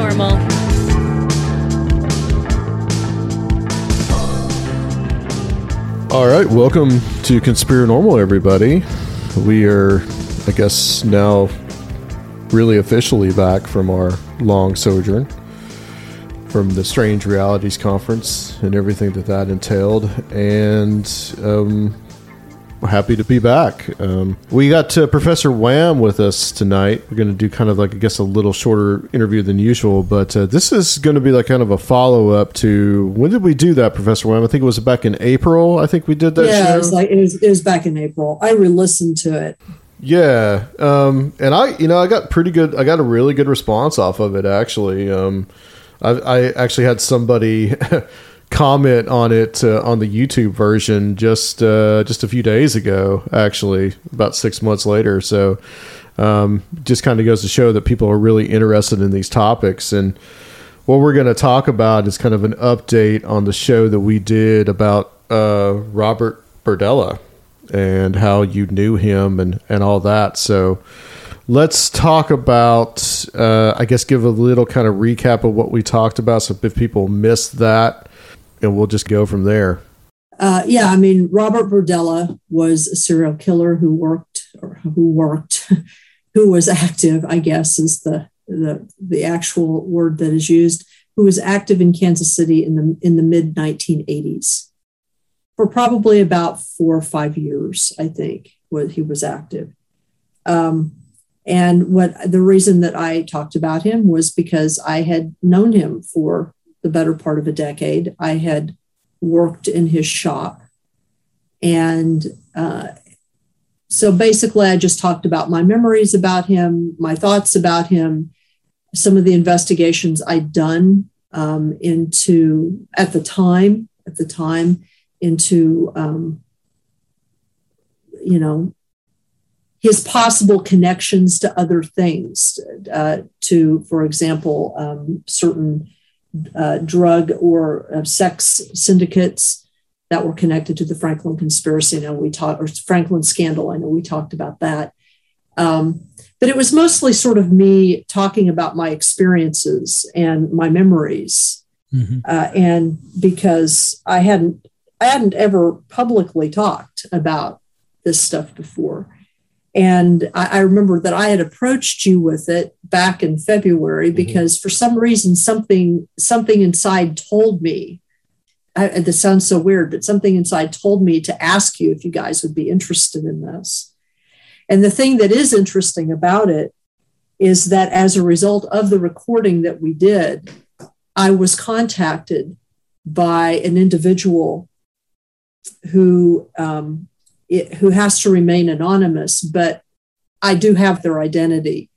Conspiranormal. All right, welcome to Conspiranormal, everybody. We are, I guess, now really officially back from our long sojourn from the Strange Realities Conference and everything that that entailed, and um, happy to be back. Um, we got uh, Professor Wham with us tonight. We're going to do kind of like, I guess, a little shorter interview than usual, but uh, this is going to be like kind of a follow up to when did we do that, Professor Wham? I think it was back in April. I think we did that. Yeah, show. it was like it was, it was back in April. I re-listened to it. Yeah, um, and I, you know, I got pretty good. I got a really good response off of it. Actually, um, I, I actually had somebody comment on it uh, on the YouTube version just uh, just a few days ago. Actually, about six months later. So, um, just kind of goes to show that people are really interested in these topics and. What we're going to talk about is kind of an update on the show that we did about uh, Robert Berdella and how you knew him and, and all that. So let's talk about, uh, I guess, give a little kind of recap of what we talked about. So if people missed that, and we'll just go from there. Uh, yeah, I mean, Robert Berdella was a serial killer who worked, or who worked, who was active. I guess is the the the actual word that is used. Who was active in Kansas City in the in the mid 1980s for probably about four or five years. I think was he was active. Um, and what the reason that I talked about him was because I had known him for the better part of a decade. I had worked in his shop. And uh, so basically, I just talked about my memories about him, my thoughts about him, some of the investigations I'd done um, into at the time, at the time, into, um, you know, his possible connections to other things, uh, to, for example, um, certain uh, drug or uh, sex syndicates that were connected to the Franklin conspiracy. I know we talked, or Franklin scandal. I know we talked about that. Um, but it was mostly sort of me talking about my experiences and my memories, Mhm. uh, and because I hadn't, I hadn't ever publicly talked about this stuff before. And I, I remember that I had approached you with it back in February because for some reason something something inside told me. I, this sounds so weird, but something inside told me to ask you if you guys would be interested in this. And the thing that is interesting about it is that as a result of the recording that we did, I was contacted by an individual who um, it, who has to remain anonymous, but I do have their identity.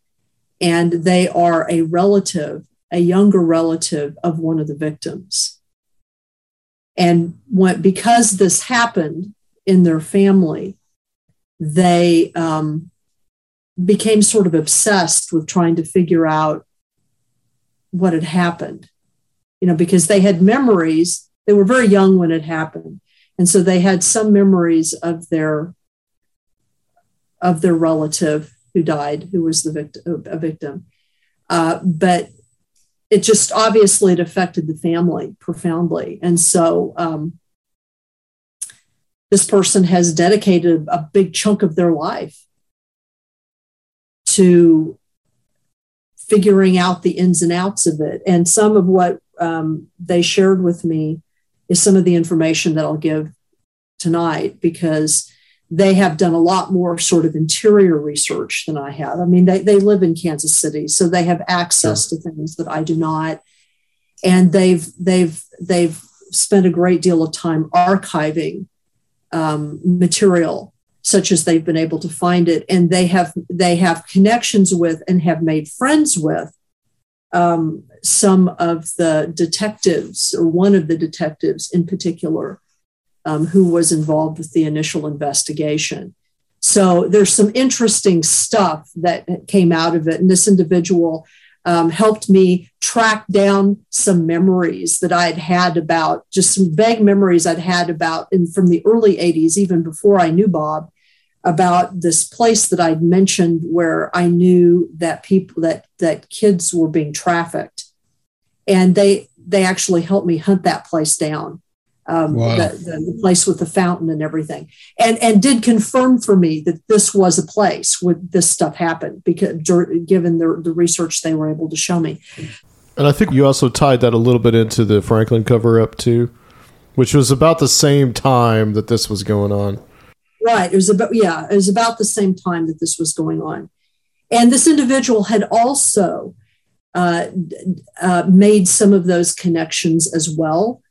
And they are a relative, a younger relative of one of the victims. And when, because this happened in their family, they um, became sort of obsessed with trying to figure out what had happened. You know, because they had memories, they were very young when it happened and so they had some memories of their of their relative who died who was the victim a victim uh, but it just obviously it affected the family profoundly and so um, this person has dedicated a big chunk of their life to figuring out the ins and outs of it. And some of what um, they shared with me is some of the information that I'll give tonight because they have done a lot more sort of interior research than I have. I mean, they, they live in Kansas City, so they have access sure. to things that I do not. And they've they've they've spent a great deal of time archiving um, material such as they've been able to find it and they have they have connections with and have made friends with um, some of the detectives or one of the detectives in particular um, who was involved with the initial investigation. So there's some interesting stuff that came out of it and this individual um, helped me track down some memories that I had had about just some vague memories I'd had about in, from the early 80s, even before I knew Bob, about this place that I'd mentioned where I knew that people that that kids were being trafficked, and they they actually helped me hunt that place down um, wow. the, the, the, place with the fountain and everything, and and did confirm for me that this was a place where this stuff happened because given the, the research they were able to show me. And I think you also tied that a little bit into the Franklin cover up too, which was about the same time that this was going on. Right. It was about yeah, it was about the same time that this was going on, and this individual had also uh, uh, made some of those connections as well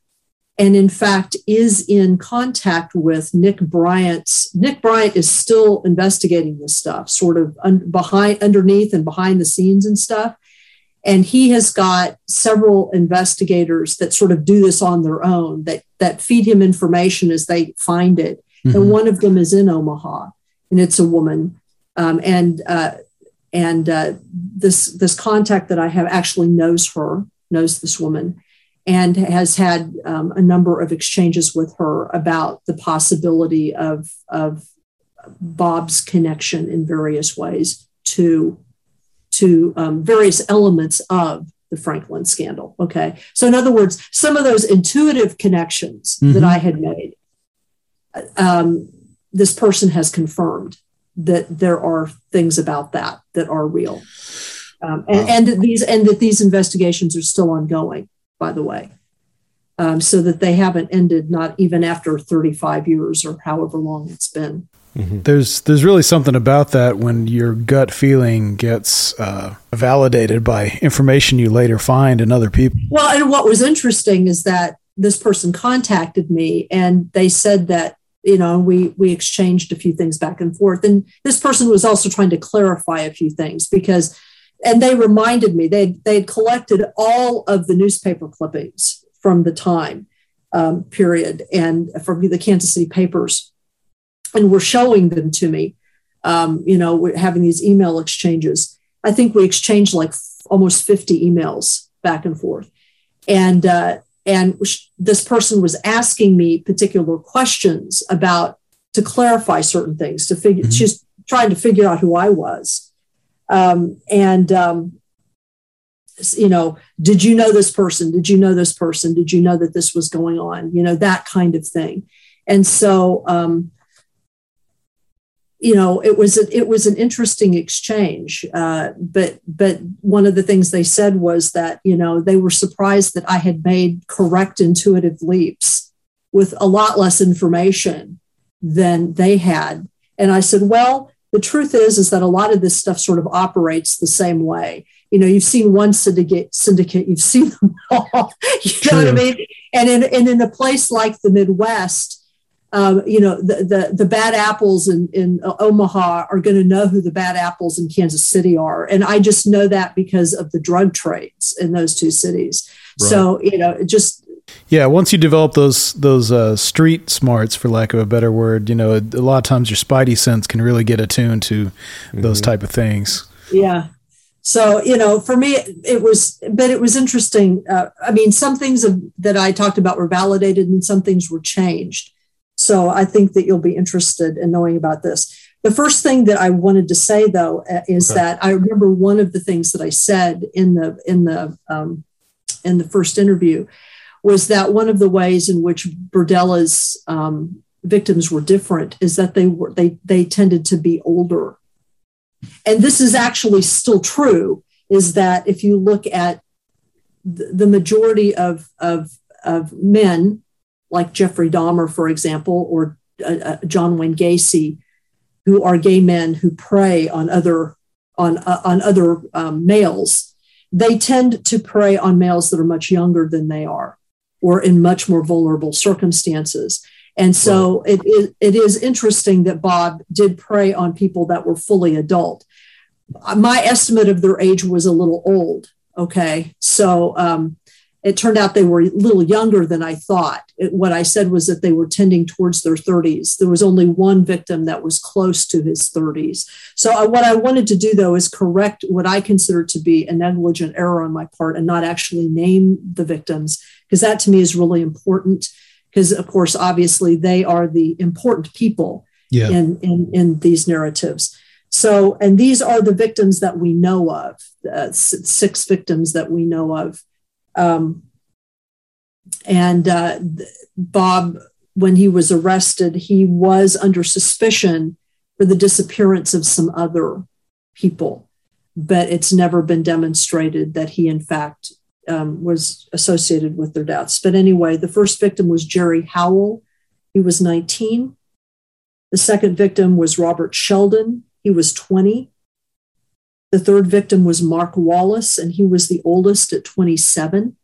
and in fact is in contact with Nick Bryant's. Nick Bryant is still investigating this stuff, sort of un- behind, underneath, and behind the scenes and stuff. And he has got several investigators that sort of do this on their own, that that feed him information as they find it. Mm-hmm. And one of them is in Omaha, and it's a woman. Um, and uh, and uh, this this contact that I have actually knows her, knows this woman and has had um, a number of exchanges with her about the possibility of, of Bob's connection in various ways to, to um, various elements of the Franklin scandal. Okay. So, in other words, some of those intuitive connections mm-hmm. that I had made, um, this person has confirmed that there are things about that that are real. Um, and, wow. and, that these and that these investigations are still ongoing by the way, um, so that they haven't ended not even after 35 years or however long it's been. Mm-hmm. There's there's really something about that when your gut feeling gets uh, validated by information you later find in other people. Well, and what was interesting is that this person contacted me and they said that you know we we exchanged a few things back and forth and this person was also trying to clarify a few things because and they reminded me they they had collected all of the newspaper clippings from the time um, period and from the Kansas City papers, and were showing them to me. Um, you know, we're having these email exchanges. I think we exchanged like f- almost 50 emails back and forth, and uh, and this person was asking me particular questions about to clarify certain things to figure. Mm-hmm. She's trying to figure out who I was um, and, um, you know, did you know this person? Did you know this person? Did you know that this was going on? You know, that kind of thing. And so, um, you know, it was a, it was an interesting exchange. Uh, but but one of the things they said was that you know they were surprised that I had made correct intuitive leaps with a lot less information than they had. And I said, well, the truth is is that a lot of this stuff sort of operates the same way you know you've seen one syndicate syndicate you've seen them all you True. know what i mean and in, and in a place like the midwest um, you know the, the, the bad apples in, in omaha are going to know who the bad apples in kansas city are and i just know that because of the drug trades in those two cities right. so you know just yeah, once you develop those those uh, street smarts, for lack of a better word, you know, a, a, lot of times your spidey sense can really get attuned to mm-hmm. those type of things. Yeah. So you know, for me, it, it was, but it was interesting. Uh, I mean, some things of, that I talked about were validated, and some things were changed. So I think that you'll be interested in knowing about this. The first thing that I wanted to say, though, uh, is okay. that I remember one of the things that I said in the in the um, in the first interview was that one of the ways in which Berdella's um, victims were different is that they were they they tended to be older and this is actually still true is that if you look at the majority of of of men like Jeffrey Dahmer for example or uh, uh, John Wayne Gacy who are gay men who prey on other on uh, on other um, males they tend to prey on males that are much younger than they are or in much more vulnerable circumstances and so right. it, it, it is interesting that Bob did prey on people that were fully adult. My estimate of their age was a little old. Okay. So um, it turned out they were a little younger than I thought. It, what I said was that they were tending towards their 30s. There was only one victim that was close to his 30s. So, I, what I wanted to do, though, is correct what I consider to be a negligent error on my part and not actually name the victims, because that to me is really important because of course obviously they are the important people yeah. in, in in these narratives so and these are the victims that we know of uh, six victims that we know of um, and uh, bob when he was arrested he was under suspicion for the disappearance of some other people but it's never been demonstrated that he in fact um, was associated with their deaths. But anyway, the first victim was Jerry Howell. He was 19. The second victim was Robert Sheldon. He was 20. The third victim was Mark Wallace, and he was the oldest at 27.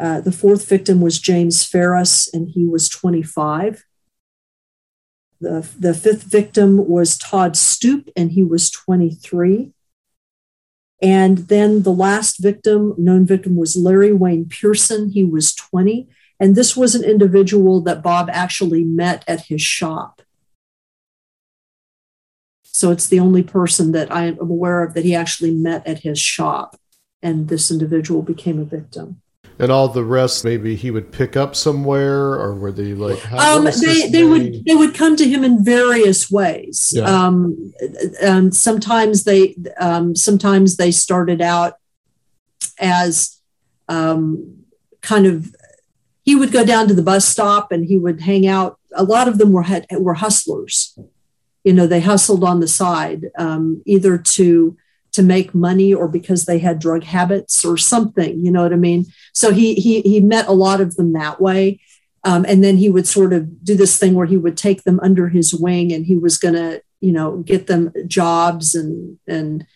Uh, the fourth victim was James Ferris, and he was 25. The, the fifth victim was Todd Stoop, and he was 23. And then the last victim, known victim, was Larry Wayne Pearson. He was 20. And this was an individual that Bob actually met at his shop. So it's the only person that I am aware of that he actually met at his shop. And this individual became a victim and all the rest maybe he would pick up somewhere or were they like how, um, they, they would they would come to him in various ways yeah. um, and sometimes they um, sometimes they started out as um, kind of he would go down to the bus stop and he would hang out a lot of them were had, were hustlers you know they hustled on the side um, either to to make money or because they had drug habits or something you know what i mean? So he he he met a lot of them that way. Um, and then he would sort of do this thing where he would take them under his wing and he was going to you know get them jobs and and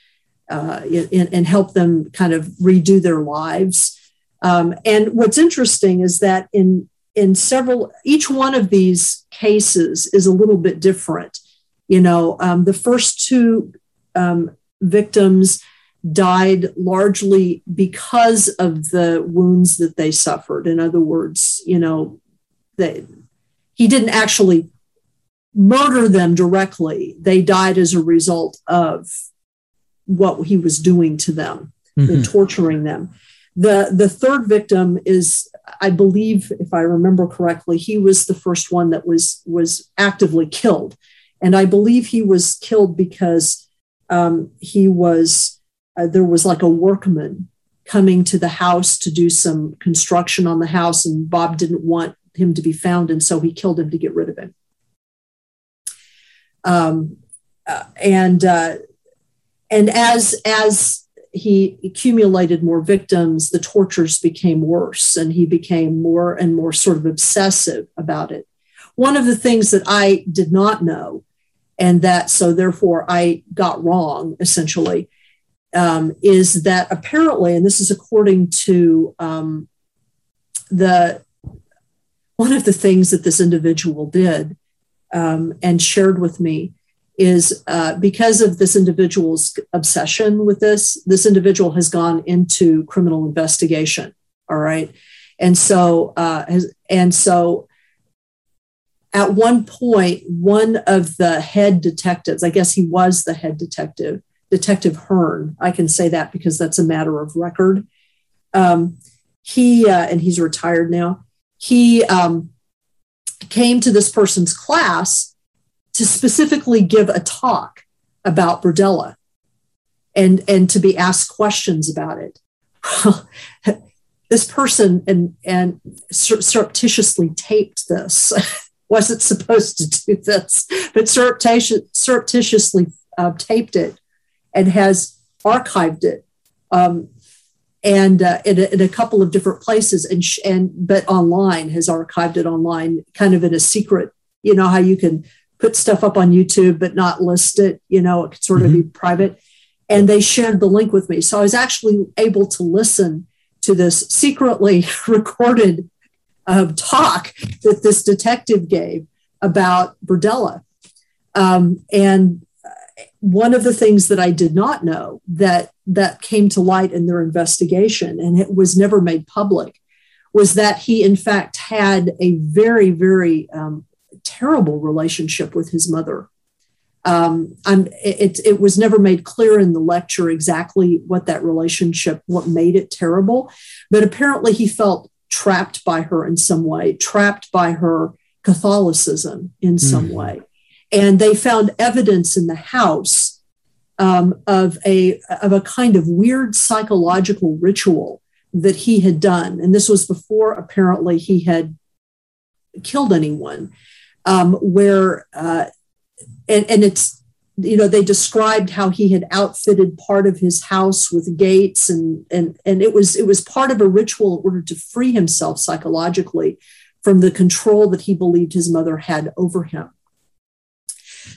uh, and, and, help them kind of redo their lives. Um, and what's interesting is that in in several each one of these cases is a little bit different you know um, the first two um, victims died largely because of the wounds that they suffered. In other words, you know, they, he didn't actually murder them directly. They died as a result of what he was doing to them mm-hmm. and torturing them. The, the third victim is, I believe, if I remember correctly, he was the first one that was was actively killed, and I believe he was killed because um, he was uh, there was like a workman coming to the house to do some construction on the house, and Bob didn't want him to be found, and so he killed him to get rid of him. Um, uh, and uh, and as as he accumulated more victims, the tortures became worse, and he became more and more sort of obsessive about it. One of the things that I did not know and that so therefore I got wrong essentially um, is that apparently, and this is according to um, the one of the things that this individual did um, and shared with me is uh, because of this individual's obsession with this, this individual has gone into criminal investigation. All right. And so, uh, has, and so at one point, one of the head detectives, I guess he was the head detective, Detective Hearn, I can say that because that's a matter of record. Um, he, uh, and he's retired now, he um, came to this person's class to specifically give a talk about Berdella and, and to be asked questions about it. this person and, and surreptitiously taped this wasn't supposed to do this, but surreptitiously uh, taped it and has archived it. Um, and uh, in, a, in, a, couple of different places and sh- and but online has archived it online kind of in a secret you know how you can put stuff up on youtube but not list it you know it could sort of mm-hmm. be private and they shared the link with me so i was actually able to listen to this secretly recorded uh, talk that this detective gave about Berdella. Um, and one of the things that I did not know that that came to light in their investigation, and it was never made public, was that he in fact had a very very um, terrible relationship with his mother. Um, it, it was never made clear in the lecture exactly what that relationship, what made it terrible, but apparently he felt trapped by her in some way, trapped by her Catholicism in some mm. way and they found evidence in the house um, of a of a kind of weird psychological ritual that he had done, and this was before apparently he had killed anyone. Um, where uh, and, and it's you know they described how he had outfitted part of his house with gates and and and it was it was part of a ritual in order to free himself psychologically from the control that he believed his mother had over him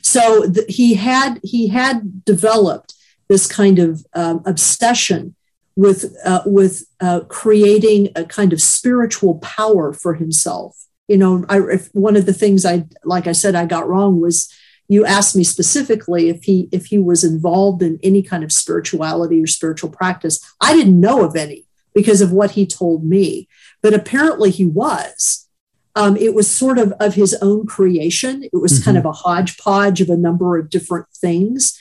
so the, he had he had developed this kind of um, obsession with uh, with uh, creating a kind of spiritual power for himself. You know, I, if one of the things I like I said I got wrong was you asked me specifically if he if he was involved in any kind of spirituality or spiritual practice. I didn't know of any because of what he told me, but apparently he was. Um, it was sort of of his own creation. It was mm-hmm. kind of a hodgepodge of a number of different things.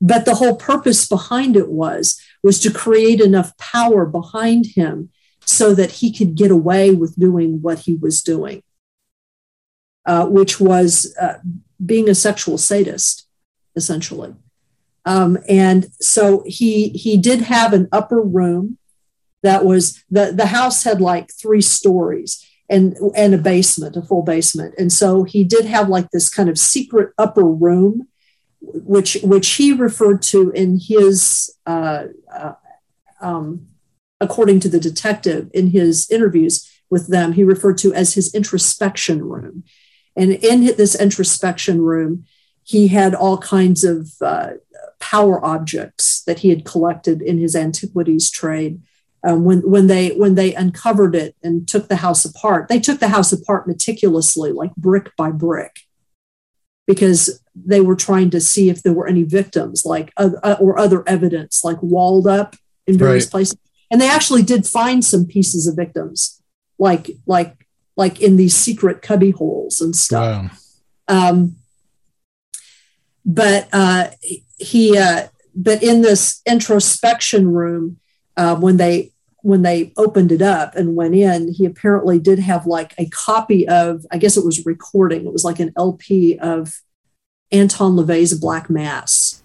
But the whole purpose behind it was was to create enough power behind him so that he could get away with doing what he was doing, uh, which was uh, being a sexual sadist, essentially. Um, and so he he did have an upper room that was the the house had like three stories and and a basement, a full basement. And so he did have like this kind of secret upper room, which which he referred to in his, uh, uh, um, according to the detective in his interviews with them, he referred to as his introspection room. And in this introspection room, he had all kinds of uh, power objects that he had collected in his antiquities trade um, when when they when they uncovered it and took the house apart they took the house apart meticulously like brick by brick because they were trying to see if there were any victims like uh, or other evidence like walled up in various right. places and they actually did find some pieces of victims like like like in these secret cubby holes and stuff wow. um, but uh, he uh, but in this introspection room uh, when they when they opened it up and went in, he apparently did have like a copy of, I guess it was recording. It was like an LP of Anton LaVey's Black Mass.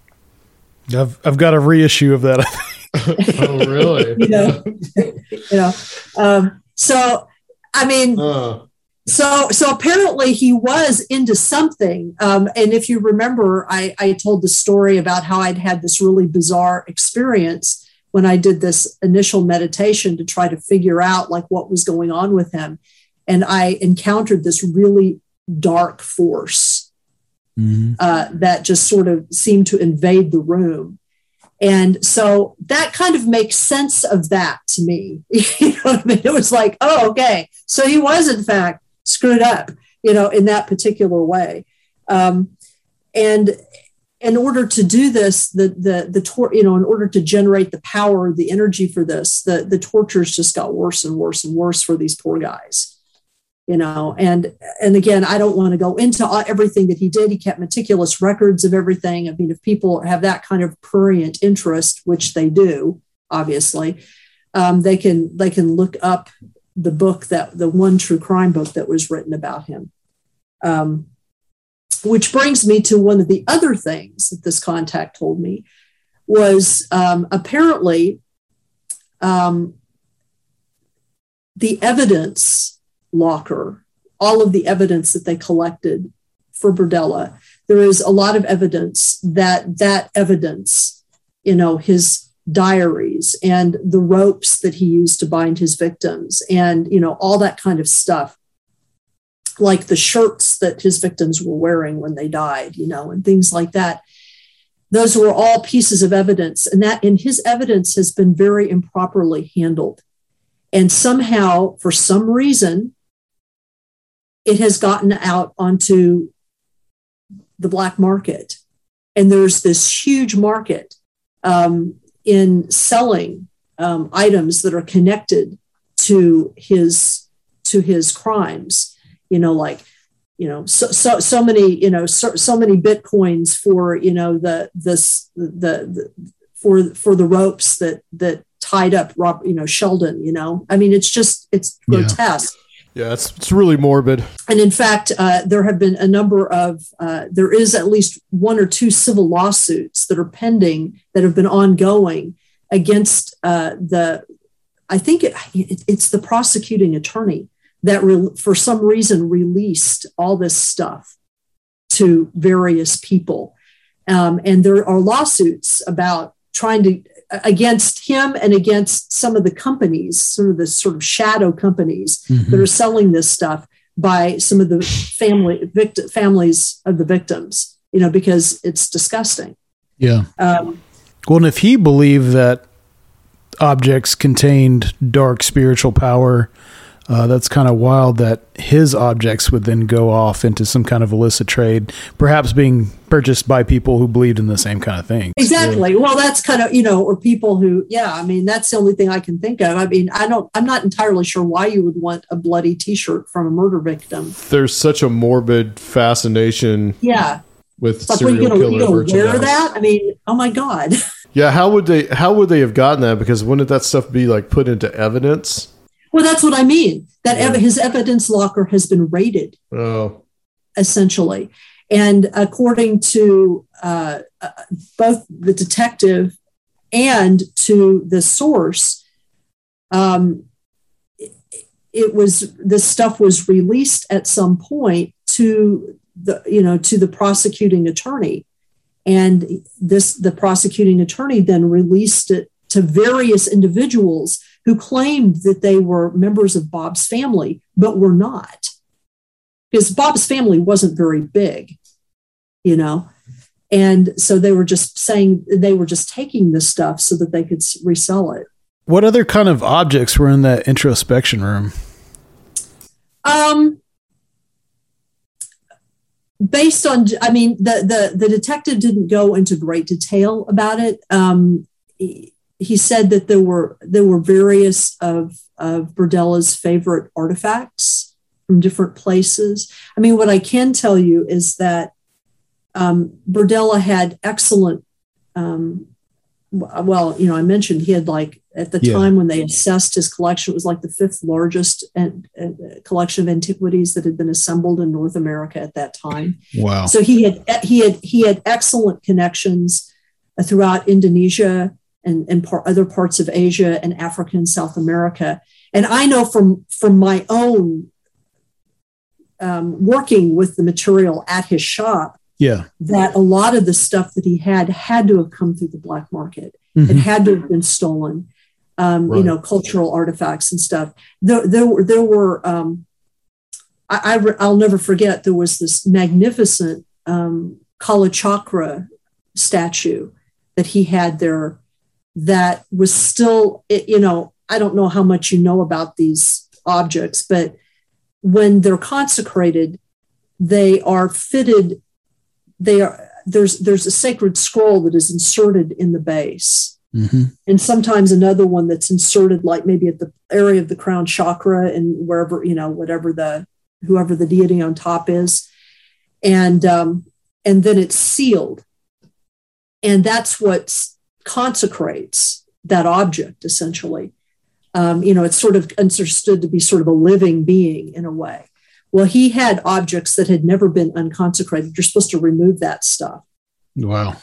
I've I've got a reissue of that. oh, really? you know, you know. Um, so I mean, uh. so so apparently he was into something. Um, and if you remember, I I told the story about how I'd had this really bizarre experience when I did this initial meditation to try to figure out like what was going on with him. And I encountered this really dark force mm-hmm. uh, that just sort of seemed to invade the room. And so that kind of makes sense of that to me. you know I mean? It was like, oh, okay. So he was, in fact, screwed up, you know, in that particular way. Um, and in order to do this, the the the tor- you know, in order to generate the power, the energy for this, the the tortures just got worse and worse and worse for these poor guys. You know, and and again, I don't want to go into everything that he did. He kept meticulous records of everything. I mean, if people have that kind of prurient interest, which they do, obviously, um, they can they can look up the book that the one true crime book that was written about him. Um, which brings me to one of the other things that this contact told me was um, apparently um, the evidence locker all of the evidence that they collected for Berdella, there is a lot of evidence that that evidence, you know, his diaries and the ropes that he used to bind his victims and, you know, all that kind of stuff, like the shirts that his victims were wearing when they died, you know, and things like that. Those were all pieces of evidence, and that in his evidence has been very improperly handled. And somehow, for some reason, it has gotten out onto the black market. And there's this huge market um, in selling um, items that are connected to his to his crimes. You know, like you know, so so so many you know so, so many bitcoins for you know the this the, the for for the ropes that that tied up Rob, you know Sheldon. You know, I mean, it's just it's grotesque. Yeah. It's, it's really morbid. And in fact, uh, there have been a number of, uh, there is at least one or two civil lawsuits that are pending that have been ongoing against uh, the, I think it, it, it's the prosecuting attorney that re- for some reason released all this stuff to various people. Um, and there are lawsuits about trying to against him and against some of the companies, some of the sort of shadow companies mm-hmm. that are selling this stuff by some of the family victim, families of the victims, you know, because it's disgusting. Yeah. Um, well, and if he believed that objects contained dark spiritual power, uh, that's kind of wild that his objects would then go off into some kind of illicit trade, perhaps being purchased by people who believed in the same kind of thing. Exactly. Yeah. Well, that's kind of, you know, or people who, yeah, I mean, that's the only thing I can think of. I mean, I don't, I'm not entirely sure why you would want a bloody t shirt from a murder victim. There's such a morbid fascination. Yeah. With like, serial you gonna, killer you gonna wear that? I mean, oh my God. Yeah, how would they how would they have gotten that? Because wouldn't that stuff be like put into evidence? Well, that's what I mean. That ev- his evidence locker has been raided, oh. essentially. And according to uh, uh, both the detective and to the source, um, it, it was this stuff was released at some point to the you know to the prosecuting attorney, and this the prosecuting attorney then released it to various individuals who claimed that they were members of Bob's family, but were not. Because Bob's family wasn't very big, you know. And so they were just saying they were just taking this stuff so that they could resell it. What other kind of objects were in that introspection room? Um, based on, I mean, the the the detective didn't go into great detail about it. Um, he said that there were there were various of of Berdella's favorite artifacts from different places. I mean, what I can tell you is that um, Berdella had excellent. Um, well, you know, I mentioned he had like at the yeah. time when they assessed his collection, it was like the fifth largest and, collection of antiquities that had been assembled in North America at that time. Wow! So he had he had he had excellent connections throughout Indonesia, and, and par- other parts of Asia and Africa and South America. And I know from, from my own um, working with the material at his shop yeah. that a lot of the stuff that he had had to have come through the black market. Mm-hmm. It had to have been stolen. Um, right. You know, cultural artifacts and stuff. There, there were there were. Um, I, I will never forget. There was this magnificent um, Kalachakra statue that he had there that was still, you know, I don't know how much you know about these objects, but when they're consecrated, they are fitted, they are there's there's a sacred scroll that is inserted in the base. Mm-hmm. And sometimes another one that's inserted, like maybe at the area of the crown chakra and wherever, you know, whatever the whoever the deity on top is. And um, and then it's sealed. And that's what's consecrates that object essentially. Um, you know, it's sort of understood to be sort of a living being in a way. Well, he had objects that had never been unconsecrated. You're supposed to remove that stuff. Wow.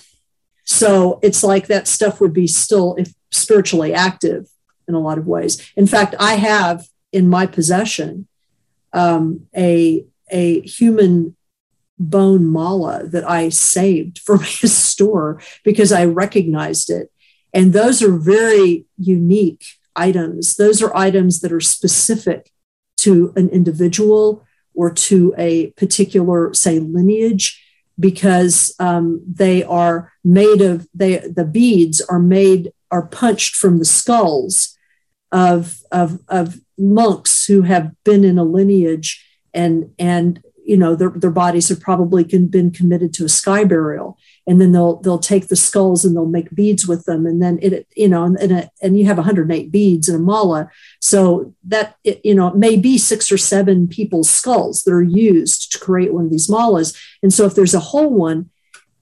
So it's like that stuff would be still if spiritually active in a lot of ways. In fact, I have in my possession um, a a human bone mala that I saved from his store because I recognized it. And those are very unique items. Those are items that are specific to an individual or to a particular, say, lineage, because um, they are made of they the beads are made are punched from the skulls of of of monks who have been in a lineage and and you know their, their bodies have probably been committed to a sky burial. And then they'll they'll take the skulls and they'll make beads with them. And then it you know and, and, a, and you have 108 beads in a mala. So that it, you know it may be six or seven people's skulls that are used to create one of these malas. And so if there's a whole one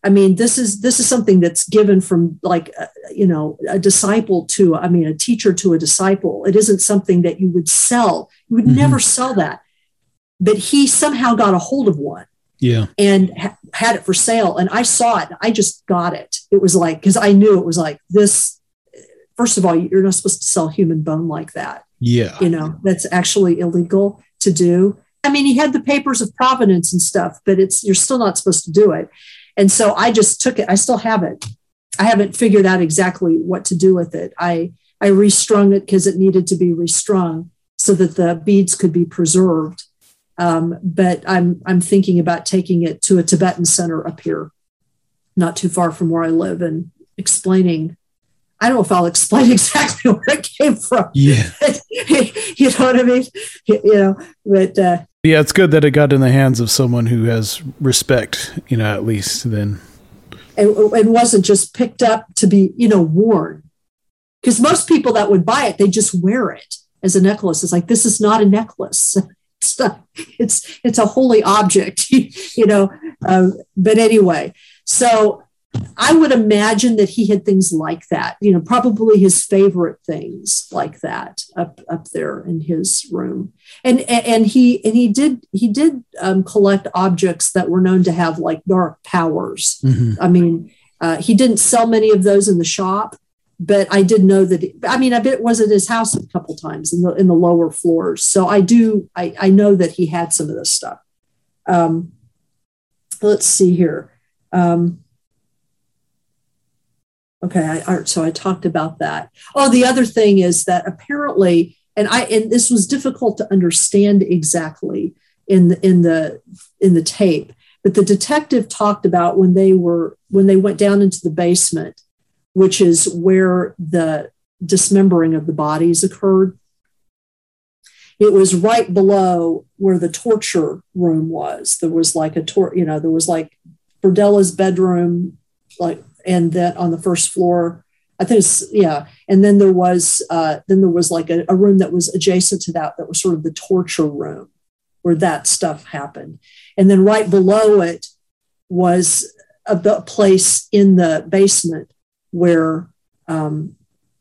i mean this is this is something that's given from like uh, you know a disciple to i mean a teacher to a disciple. It isn't something that you would sell. You would mm-hmm. never sell that but he somehow got a hold of one yeah. and ha- had it for sale. And i saw it. I just got it. It was like because i knew it was like this first of all you're not supposed to sell human bone like that. Yeah. You know that's actually illegal to do. I mean he had the papers of provenance and stuff but it's you're still not supposed to do it. And so i just took it. I still have it. I haven't figured out exactly what to do with it. I i restrung it because it needed to be restrung so that the beads could be preserved um, but I'm I'm thinking about taking it to a Tibetan center up here, not too far from where I live, and explaining. I don't know if I'll explain exactly where it came from. Yeah, you know what I mean. You know, but uh, yeah, it's good that it got in the hands of someone who has respect. You know, at least then. It, it wasn't just picked up to be, you know, worn. Because most people that would buy it, they just wear it as a necklace. It's like this is not a necklace. Stuff. It's it's a holy object, you know. Um, but anyway, so I would imagine that he had things like that. You know, probably his favorite things like that up up there in his room. And and he and he did he did um, collect objects that were known to have like dark powers. Mm-hmm. I mean, uh, he didn't sell many of those in the shop, but I did know that. I mean, I bet it was at his house a couple times in the in the lower floors. So I do. I, I know that he had some of this stuff. Um, let's see here. Um, okay, I, so I talked about that. Oh, the other thing is that apparently, and I and this was difficult to understand exactly in the in the in the tape, but the detective talked about when they were when they went down into the basement which is where the dismembering of the bodies occurred. It was right below where the torture room was. There was like a tor, you know, there was like Berdella's bedroom, like, and then on the first floor, I think it's yeah, and then there was uh, then there was like a, a room that was adjacent to that that was sort of the torture room where that stuff happened, and then right below it was a, a place in the basement where um,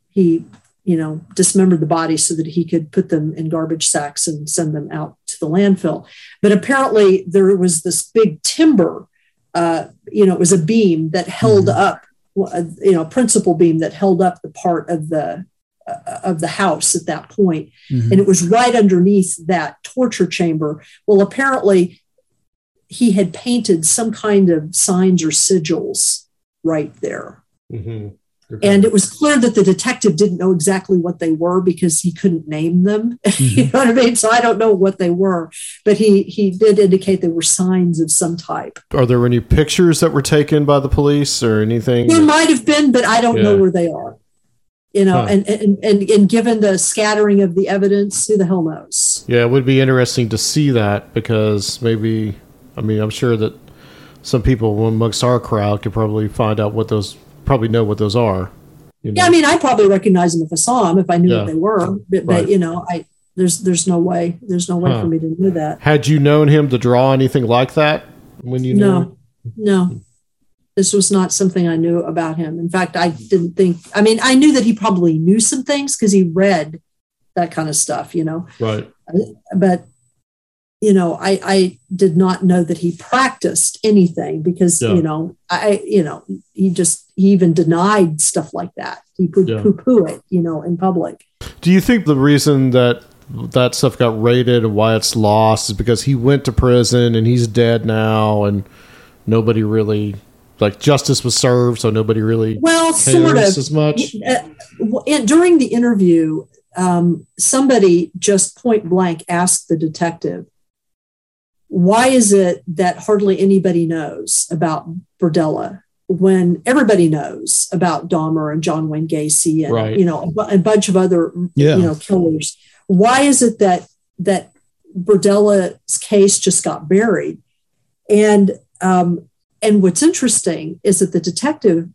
he, you know, dismembered the body so that he could put them in garbage sacks and send them out to the landfill. But apparently, there was this big timber. Uh, you know, it was a beam that held mm-hmm. up, uh, you know, principal beam that held up the part of the uh, of the house at that point. Mm-hmm. and it was right underneath that torture chamber. Well, apparently, he had painted some kind of signs or sigils right there. Mm-hmm. Okay. And it was clear that the detective didn't know exactly what they were because he couldn't name them. Mm-hmm. you know what I mean? So I don't know what they were, but he he did indicate they were signs of some type. Are there any pictures that were taken by the police or anything? There might have been, but I don't yeah. know where they are. You know, huh. and, and and and given the scattering of the evidence, who the hell knows? Yeah, it would be interesting to see that because maybe, I mean, I'm sure that some people amongst our crowd could probably find out what those probably know what those are. You know? Yeah, I mean, I probably recognize them if I saw them, if I knew yeah. what they were. But, right. but, you know, I there's there's no way there's no way huh. for me to know that. Had you known him to draw anything like that when you no, him? no. This was not something I knew about him. In fact, I didn't think. I mean, I knew that he probably knew some things because he read that kind of stuff, you know. Right. Uh, but you know, I, I did not know that he practiced anything because, yeah. you know, I, you know, he just, he even denied stuff like that. He would yeah. poo poo it, you know, in public. Do you think the reason that that stuff got raided and why it's lost is because he went to prison and he's dead now and nobody really like justice was served so nobody really well sort of as much uh, during the interview um, somebody just point blank asked the detective why is it that hardly anybody knows about Berdella when everybody knows about Dahmer and John Wayne Gacy and Right. you know a, a bunch of other Yeah. you know killers? Why is it that that Berdella's case just got buried? And um, and what's interesting is that the detective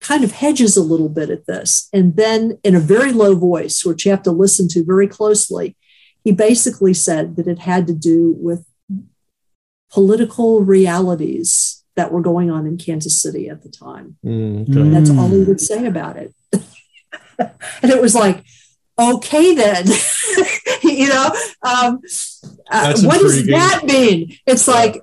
kind of hedges a little bit at this, and then in a very low voice, which you have to listen to very closely, he basically said that it had to do with political realities that were going on in Kansas City at the time. Mm, okay. Mm. That's all he would say about it. and it was like, okay, then, you know, um, uh, That's what does that mean? It's like,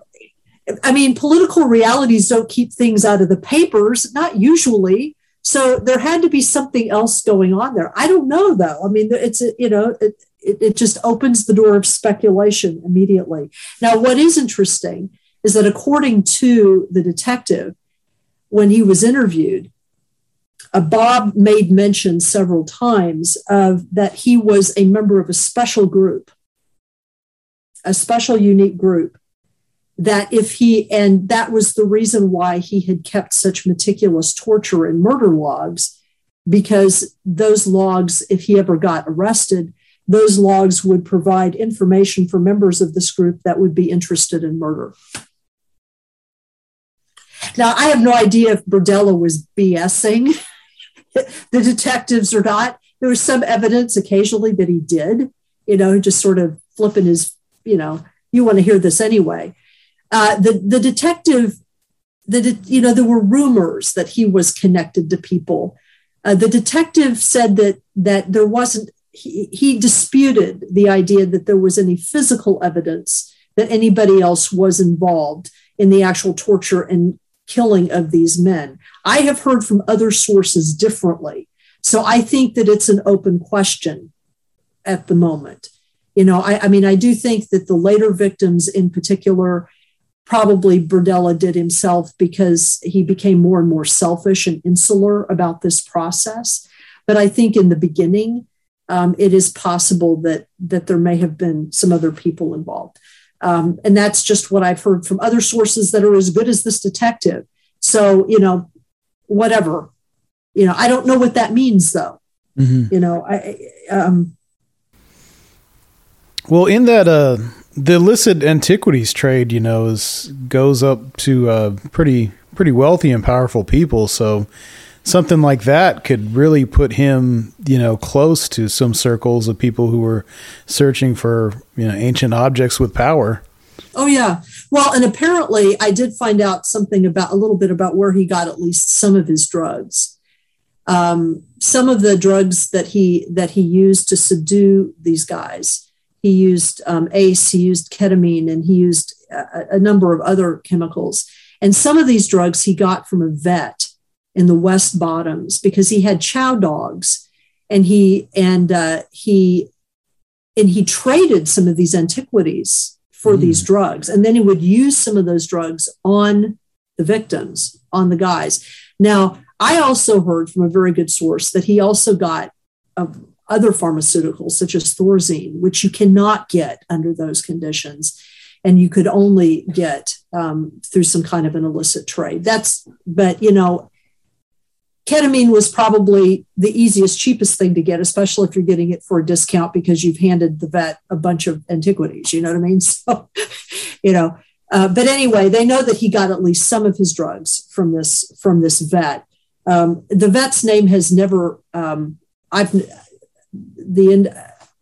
I mean, political realities don't keep things out of the papers, not usually. So there had to be something else going on there. I don't know, though. I mean, it's, a- you know, it, it, it just opens the door of speculation immediately. Now, what is interesting is that according to the detective, when he was interviewed, uh, Bob made mention several times of that he was a member of a special group, a special, unique group. That if he, and that was the reason why he had kept such meticulous torture and murder logs, because those logs, if he ever got arrested, those logs would provide information for members of this group that would be interested in murder. Now, I have no idea if Berdella was BSing the detectives or not. There was some evidence occasionally that he did, you know, just sort of flipping his, you know, you want to hear this anyway. Uh, the the detective, the de- you know, there were rumors that he was connected to people. Uh, the detective said that that there wasn't. He, he disputed the idea that there was any physical evidence that anybody else was involved in the actual torture and killing of these men. I have heard from other sources differently. So I think that it's an open question at the moment. You know, I, I mean, I do think that the later victims in particular, probably Berdella did himself because he became more and more selfish and insular about this process. But I think in the beginning, um, it is possible that that there may have been some other people involved. Um, and that's just what I've heard from other sources that are as good as this detective. So, you know, whatever. You know, I don't know what that means though. Mhm. You know, I um Well, in that uh, the illicit antiquities trade, you know, is goes up to uh, pretty pretty wealthy and powerful people. So something like that could really put him, you know, close to some circles of people who were searching for you know ancient objects with power. oh yeah. Well, and apparently I did find out something about a little bit about where he got at least some of his drugs. Um, some of the drugs that he that he used to subdue these guys. He used um, ACE, he used ketamine, and he used a, a number of other chemicals. And some of these drugs he got from a vet in the West Bottoms because he had chow dogs, and he and uh, he and he traded some of these antiquities for Mm. these drugs, and then he would use some of those drugs on the victims, on the guys. Now, I also heard from a very good source that he also got uh, other pharmaceuticals such as Thorazine, which you cannot get under those conditions, and you could only get um, through some kind of an illicit trade. That's, but you know, ketamine was probably the easiest, cheapest thing to get, especially if you're getting it for a discount because you've handed the vet a bunch of antiquities. You know what I mean? So, you know. Uh, but anyway, they know that he got at least some of his drugs from this from this vet. Um, the vet's name has never. Um, I've the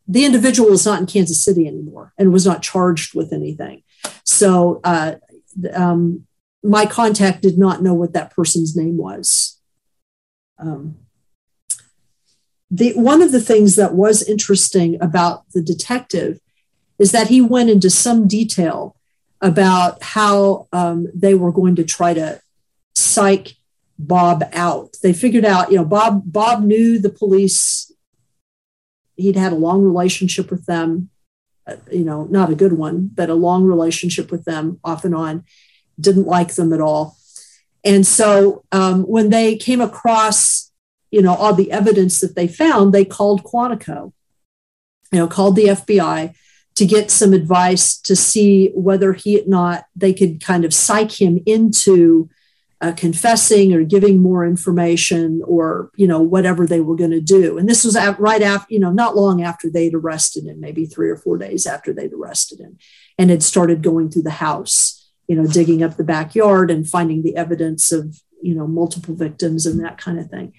the individual is not in Kansas City anymore and was not charged with anything. So uh, um, my contact did not know what that person's name was. Um, the one of the things that was interesting about the detective is that he went into some detail about how um, they were going to try to psych Bob out. They figured out, you know, Bob Bob knew the police he'd had a long relationship with them, uh, you know, not a good one, but a long relationship with them off and on. Didn't like them at all, and so um, when they came across, you know, all the evidence that they found, they called Quantico, you know, called the FBI to get some advice to see whether he had not they could kind of psych him into uh, confessing or giving more information or you know whatever they were going to do. And this was at, right after you know not long after they'd arrested him maybe three or four days after they'd arrested him and had started going through the house you know digging up the backyard and finding the evidence of you know multiple victims and that kind of thing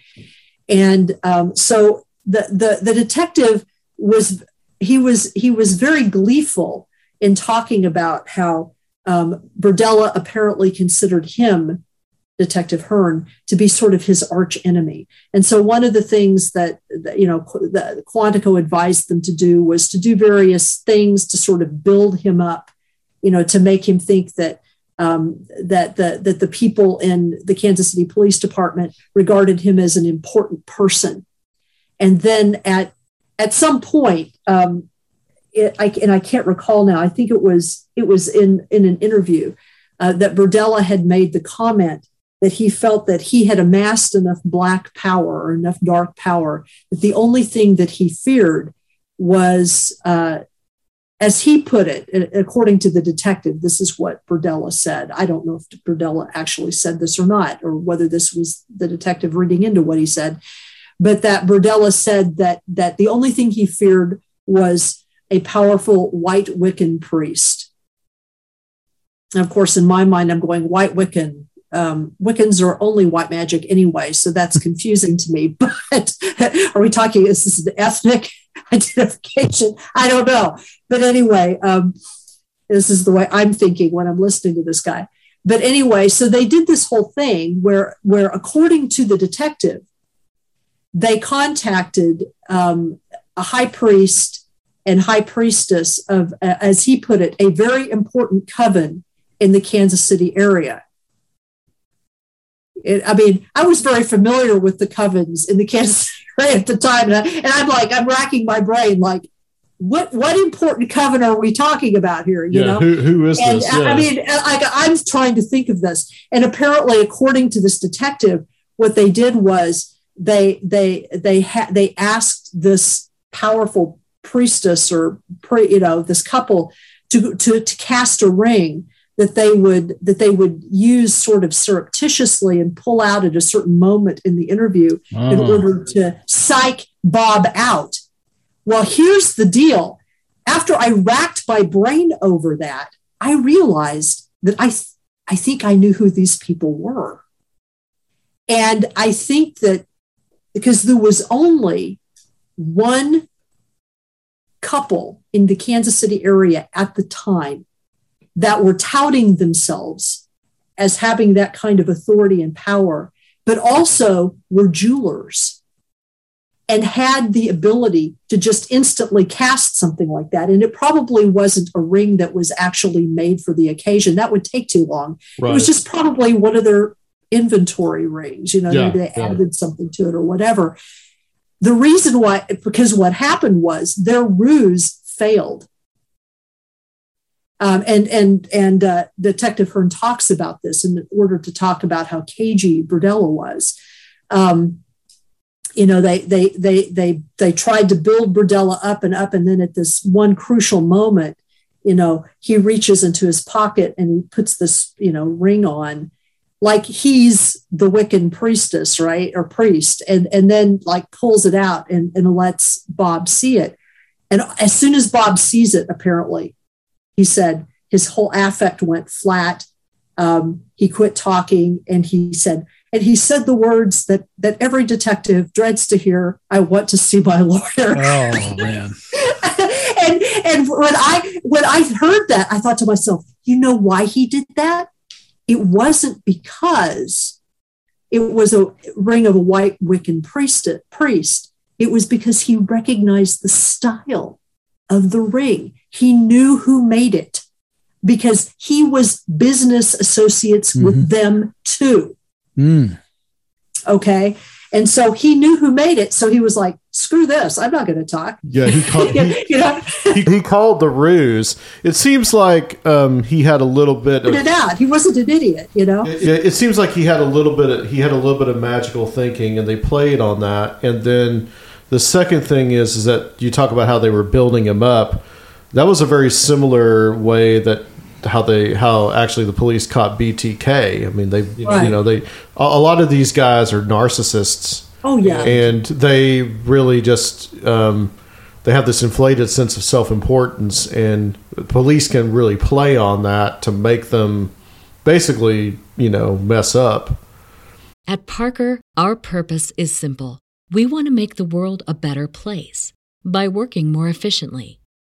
and um, so the, the the detective was he was he was very gleeful in talking about how um, Berdella apparently considered him Detective Hearn to be sort of his arch enemy. And so one of the things that, that you know the Quantico advised them to do was to do various things to sort of build him up, you know, to make him think that um, that the that the people in the Kansas City Police Department regarded him as an important person. And then at at some point, um, it, I, and I can't recall now. I think it was it was in in an interview uh, that Berdella had made the comment that he felt that he had amassed enough black power or enough dark power that the only thing that he feared was, uh, as he put it, according to the detective, this is what Berdella said. I don't know if Berdella actually said this or not, or whether this was the detective reading into what he said, but that Berdella said that that the only thing he feared was a powerful white Wiccan priest. And of course, in my mind, I'm going white Wiccan um, Wiccans are only white magic anyway, so that's confusing to me. But are we talking, is this an ethnic identification? I don't know. But anyway, um, this is the way I'm thinking when I'm listening to this guy. But anyway, so they did this whole thing where, where according to the detective, they contacted um, a high priest and high priestess of, uh, as he put it, a very important coven in the Kansas City area it, I mean, I was very familiar with the covens in the Kansas City at the time, and, I, and I'm like, I'm racking my brain, like, what what important covenant are we talking about here? You yeah, know, who, who is and this? I, Yeah. I mean, I, I'm trying to think of this, and apparently, according to this detective, what they did was they they they had they asked this powerful priestess or pre, you know this couple to to to cast a ring that they would that they would use sort of surreptitiously and pull out at a certain moment in the interview in Oh. order to psych Bob out. Well, here's the deal. After I racked my brain over that, I realized that I th- I think I knew who these people were. And I think that because there was only one couple in the Kansas City area at the time that were touting themselves as having that kind of authority and power, but also were jewelers and had the ability to just instantly cast something like that. And it probably wasn't a ring that was actually made for the occasion. That would take too long. It was just probably one of their inventory rings, you know, Yeah, maybe they yeah. added something to it or whatever. The reason why, because what happened was their ruse failed. Um, and and and uh, Detective Hearn talks about this in order to talk about how cagey Berdella was. Um, you know, they they they they they tried to build Berdella up and up, and then at this one crucial moment, you know, he reaches into his pocket and he puts this you know ring on, like he's the Wiccan priestess, right, or priest, and and then like pulls it out and and lets Bob see it. And as soon as Bob sees it, apparently, he said his whole affect went flat. Um, he quit talking, and he said, and he said the words that that every detective dreads to hear. I want to see my lawyer. Oh man. and and when I when I heard that, I thought to myself, you know why he did that? It wasn't because it was a ring of a white Wiccan priest. Priest. It was because he recognized the style of the ring. He knew who made it because he was business associates with them too. Mm. Okay. And so he knew who made it. So he was like, screw this. I'm not going to talk. Yeah, he called, he, you know? he, he, called the ruse. It seems like um, he had a little bit of it out. He wasn't an idiot, you know. It, it, seems like he had a little bit. Of, he had a little bit of magical thinking, and they played on that. And then the second thing is, is that you talk about how they were building him up. That was a very similar way that how they how actually the police caught BTK. I mean, they you, right. know, you know they a, a, lot of these guys are narcissists. Oh yeah, and they really just um, they have this inflated sense of self importance, and police can really play on that to make them basically you know mess up. At Parker, our purpose is simple. We want to make the world a better place by working more efficiently,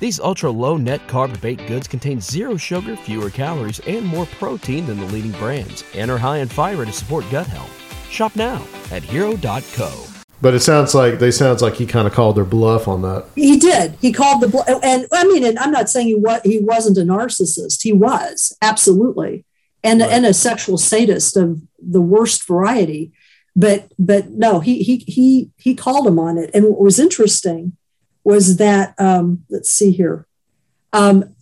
These ultra low net carb baked goods contain zero sugar, fewer calories, and more protein than the leading brands, and are high in fiber to support gut health. Shop now at hero.co. But it sounds like they sounds like he kind of called their bluff on that. He did. He called the bluff, and I mean, and I'm not saying he what he wasn't a narcissist. He was absolutely, and right. and a sexual sadist of the worst variety but but no, he he he he called him on it. And what was interesting was that um, let's see here. Um,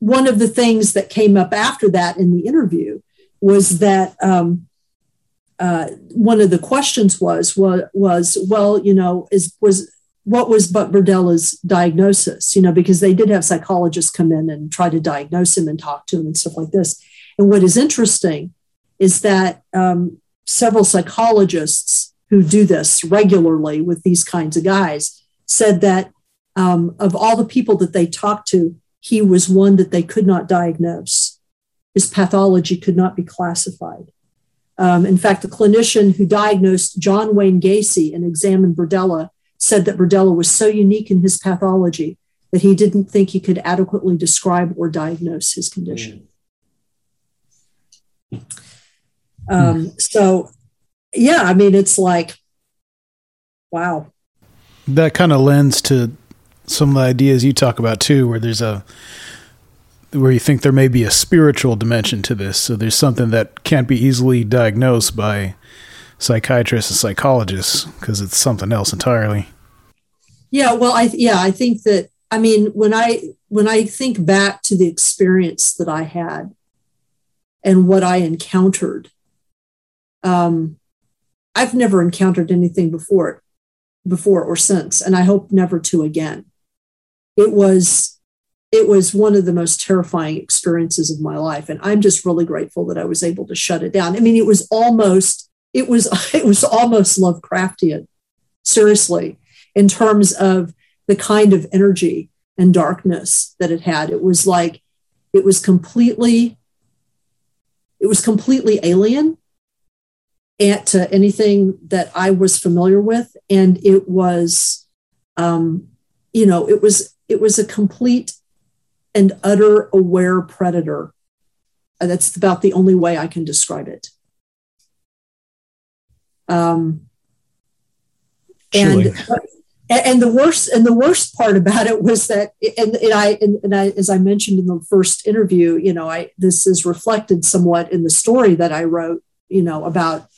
one of the things that came up after that in the interview was that um, uh, one of the questions was was was well, you know, is was what was Buck Berdella's diagnosis? You know, because they did have psychologists come in and try to diagnose him and talk to him and stuff like this. And what is interesting is that um, several psychologists who do this regularly with these kinds of guys said that um, of all the people that they talked to, he was one that they could not diagnose. His pathology could not be classified. Um, in fact, the clinician who diagnosed John Wayne Gacy and examined Berdella said that Berdella was so unique in his pathology that he didn't think he could adequately describe or diagnose his condition. Mm. Um, so, yeah, I mean, it's like, wow. That kind of lends to some of the ideas you talk about too, where there's a where you think there may be a spiritual dimension to this. So there's something that can't be easily diagnosed by psychiatrists and psychologists because it's something else entirely. Yeah, well, I yeah, I think that I mean when I when I think back to the experience that I had and what I encountered um, I've never encountered anything before, before or since, and I hope never to again. It was, it was one of the most terrifying experiences of my life, and I'm just really grateful that I was able to shut it down. I mean, it was almost, it was, it was almost Lovecraftian, seriously, in terms of the kind of energy and darkness that it had. It was like, it was completely, it was completely alien to anything that I was familiar with, and it was, um, you know, it was it was a complete and utter aware predator. That's about the only way I can describe it. Um, and and the worst and the worst part about it was that and, and I and, and, I as I mentioned in the first interview, you know, I this is reflected somewhat in the story that I wrote, you know, about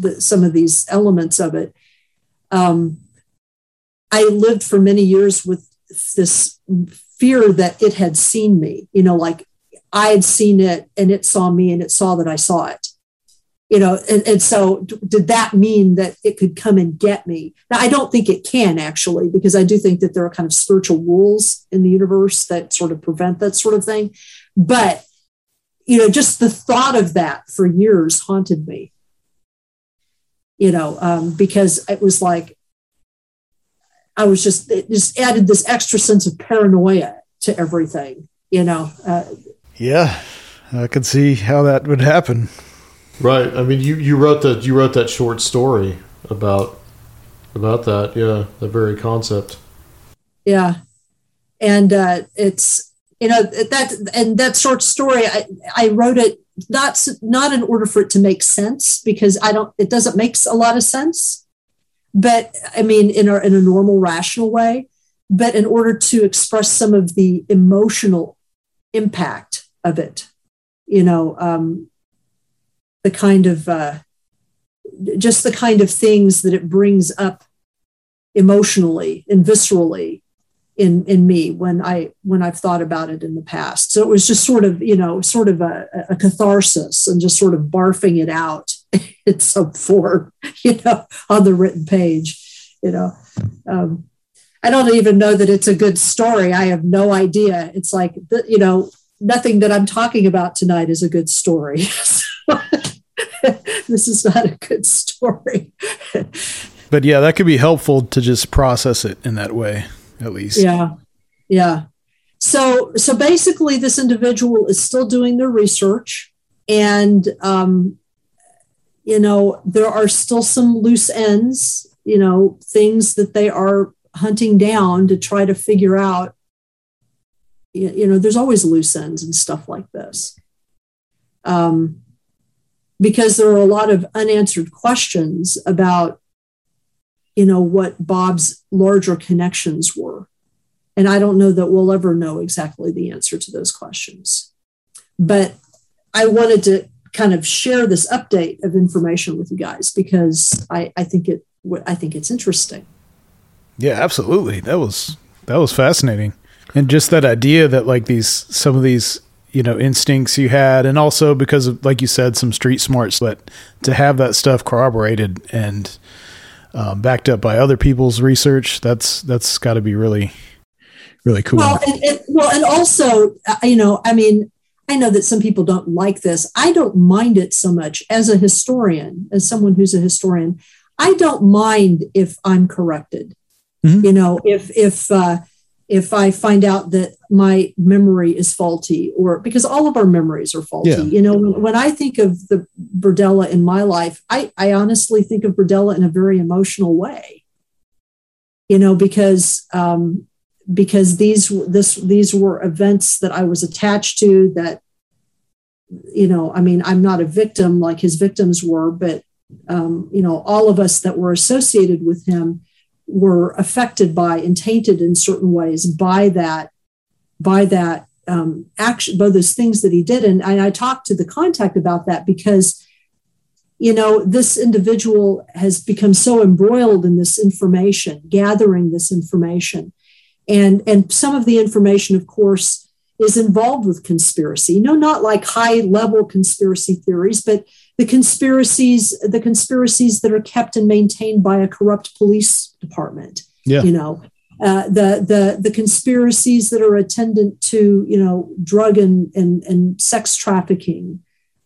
the, some of these elements of it. Um, I lived for many years with this fear that it had seen me, you know, like I had seen it and it saw me and it saw that I saw it. You know, and, and so did that mean that it could come and get me? Now, I don't think it can actually, because I do think that there are kind of spiritual rules in the universe that sort of prevent that sort of thing. But, you know, just the thought of that for years haunted me you know, um, because it was like I was just it just added this extra sense of paranoia to everything, you know. Uh, yeah, I could see how that would happen. Right. I mean, you, you wrote that you wrote that short story about about that. Yeah, the very concept. Yeah, and uh, it's you know that and that short story. I, I wrote it not not in order for it to make sense because I don't. It doesn't make a lot of sense, but I mean in a in a normal rational way. But in order to express some of the emotional impact of it, you know, um, the kind of uh, just the kind of things that it brings up emotionally and viscerally in in me when I when I've thought about it in the past. So it was just sort of you know sort of a, a catharsis and just sort of barfing it out in some form, you know, on the written page. You know, um, I don't even know that it's a good story. I have no idea. It's like you know nothing that I'm talking about tonight is a good story. this is not a good story. but yeah, that could be helpful to just process it in that way, at least. Yeah. Yeah. So, so basically, this individual is still doing their research, and um, you know there are still some loose ends. You know, things that they are hunting down to try to figure out. You know, there's always loose ends and stuff like this. Um, because there are a lot of unanswered questions about you know what bob's larger connections were. And i don't know that we'll ever know exactly the answer to those questions. But i wanted to kind of share this update of information with you guys because i, I think it i think it's interesting. Yeah absolutely. That was that was fascinating. And just that idea that like these some of these you know instincts you had and also because of like you said some street smarts but to have that stuff corroborated and um, backed up by other people's research that's that's got to be really really cool. Well and, and, well and also uh, you know i mean i know that some people don't like this. I don't mind it so much as a historian as someone who's a historian. I don't mind if i'm corrected. Mm-hmm. you know if if uh, if I find out that my memory is faulty, or because all of our memories are faulty. Yeah. You know, when, when, I think of the Berdella in my life, I, I honestly think of Berdella in a very emotional way. You know, because um, because these this these were events that I was attached to. That you know, I mean, I'm not a victim like his victims were, but um, you know, all of us that were associated with him were affected by and tainted in certain ways by that by that um, action by those things that he did. And, and i talked to the contact about that because you know this individual has become so embroiled in this information gathering this information. And and some of the information of course is involved with conspiracy. No not like high level conspiracy theories but the conspiracies the conspiracies that are kept and maintained by a corrupt police department yeah. you know. Uh, the the the conspiracies that are attendant to you know drug and and, and sex trafficking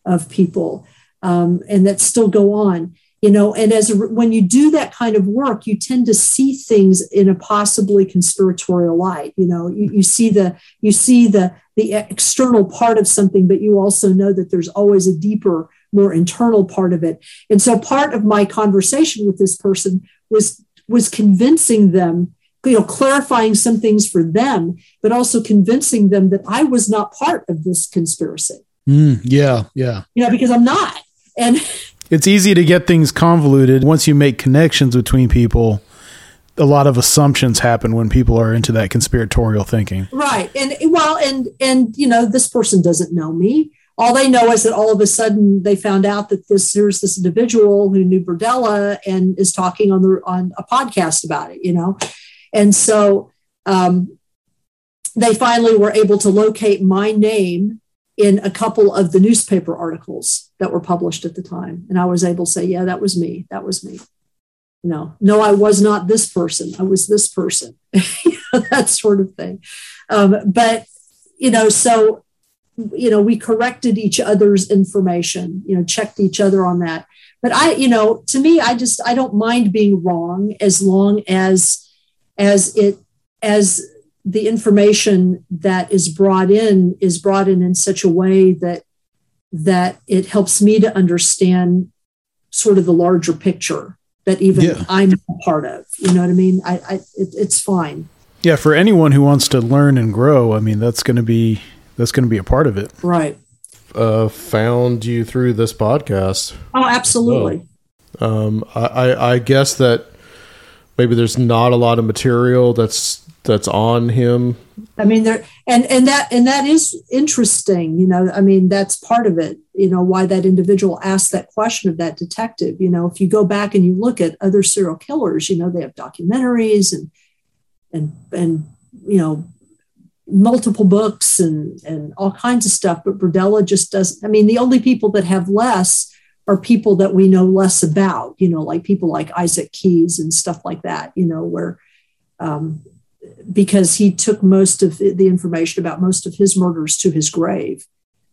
of people um, and that still go on you know and as a, when you do that kind of work you tend to see things in a possibly conspiratorial light you know you, you see the you see the the external part of something but you also know that there's always a deeper more internal part of it. And so part of my conversation with this person was was convincing them, you know, clarifying some things for them, but also convincing them that I was not part of this conspiracy. Mm, yeah, yeah. You know, because I'm not. And it's easy to get things convoluted once you make connections between people a lot of assumptions happen when people are into that conspiratorial thinking. Right. And well, and and you know, this person doesn't know me all they know is that all of a sudden they found out that this there's this individual who knew Berdella and is talking on the on a podcast about it, you know, and so um, they finally were able to locate my name in a couple of the newspaper articles that were published at the time, and I was able to say, yeah, that was me, that was me. No, no, I was not this person. I was this person. that sort of thing. Um, but you know, so you know we corrected each other's information you know checked each other on that but i you know to me i just i don't mind being wrong as long as as it as the information that is brought in is brought in in such a way that that it helps me to understand sort of the larger picture that even Yeah. I'm a part of. You know what I mean? I, I it, it's fine. Yeah, for anyone who wants to learn and grow, I mean, that's going to be that's going to be a part of it. Right. Uh, found you through this podcast. Oh, absolutely. Um, I, I, I guess that maybe there's not a lot of material that's that's on him. I mean, there and and that and that is interesting. You know, I mean, that's part of it. You know, why that individual asked that question of that detective. You know, if you go back and you look at other serial killers, you know, they have documentaries and and and you know multiple books and and all kinds of stuff. But Berdella just doesn't. I mean, the only people that have less are people that we know less about. You know, like people like Isaac Keyes and stuff like that. You know, where um, because he took most of the information about most of his murders to his grave.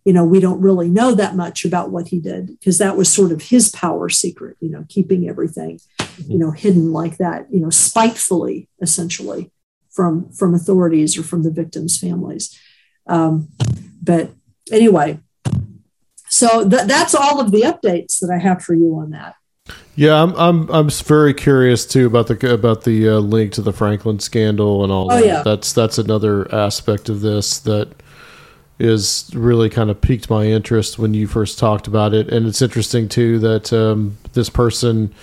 You know, we don't really know that much about what he did because that was sort of his power secret, you know, keeping everything, you know, hidden like that, you know, spitefully, essentially, from from authorities or from the victims' families. Um, but anyway, so th- that's all of the updates that I have for you on that. Yeah, I'm I'm I'm very curious too about the about the uh, link to the Franklin scandal and all Oh, that. yeah. That's that's another aspect of this that is really kind of piqued my interest when you first talked about it, and it's interesting too that um, this person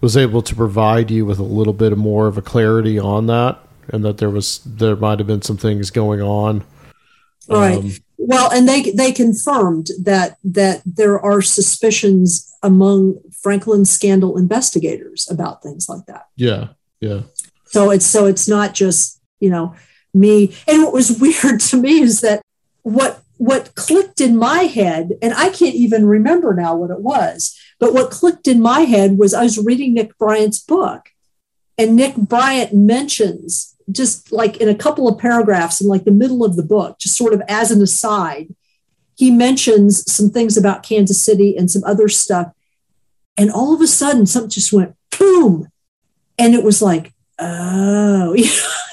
was able to provide you with a little bit more of a clarity on that, and that there was there might have been some things going on. All right. Well, and they they confirmed that that there are suspicions among Franklin scandal investigators about things like that. yeah, yeah, So it's so it's not just you know me. And what was weird to me is that what what clicked in my head, and I can't even remember now what it was, but what clicked in my head was I was reading Nick Bryant's book, and Nick Bryant mentions just like in a couple of paragraphs in like the middle of the book, just sort of as an aside, he mentions some things about Kansas City and some other stuff. And all of a sudden, something just went boom. And it was like, oh,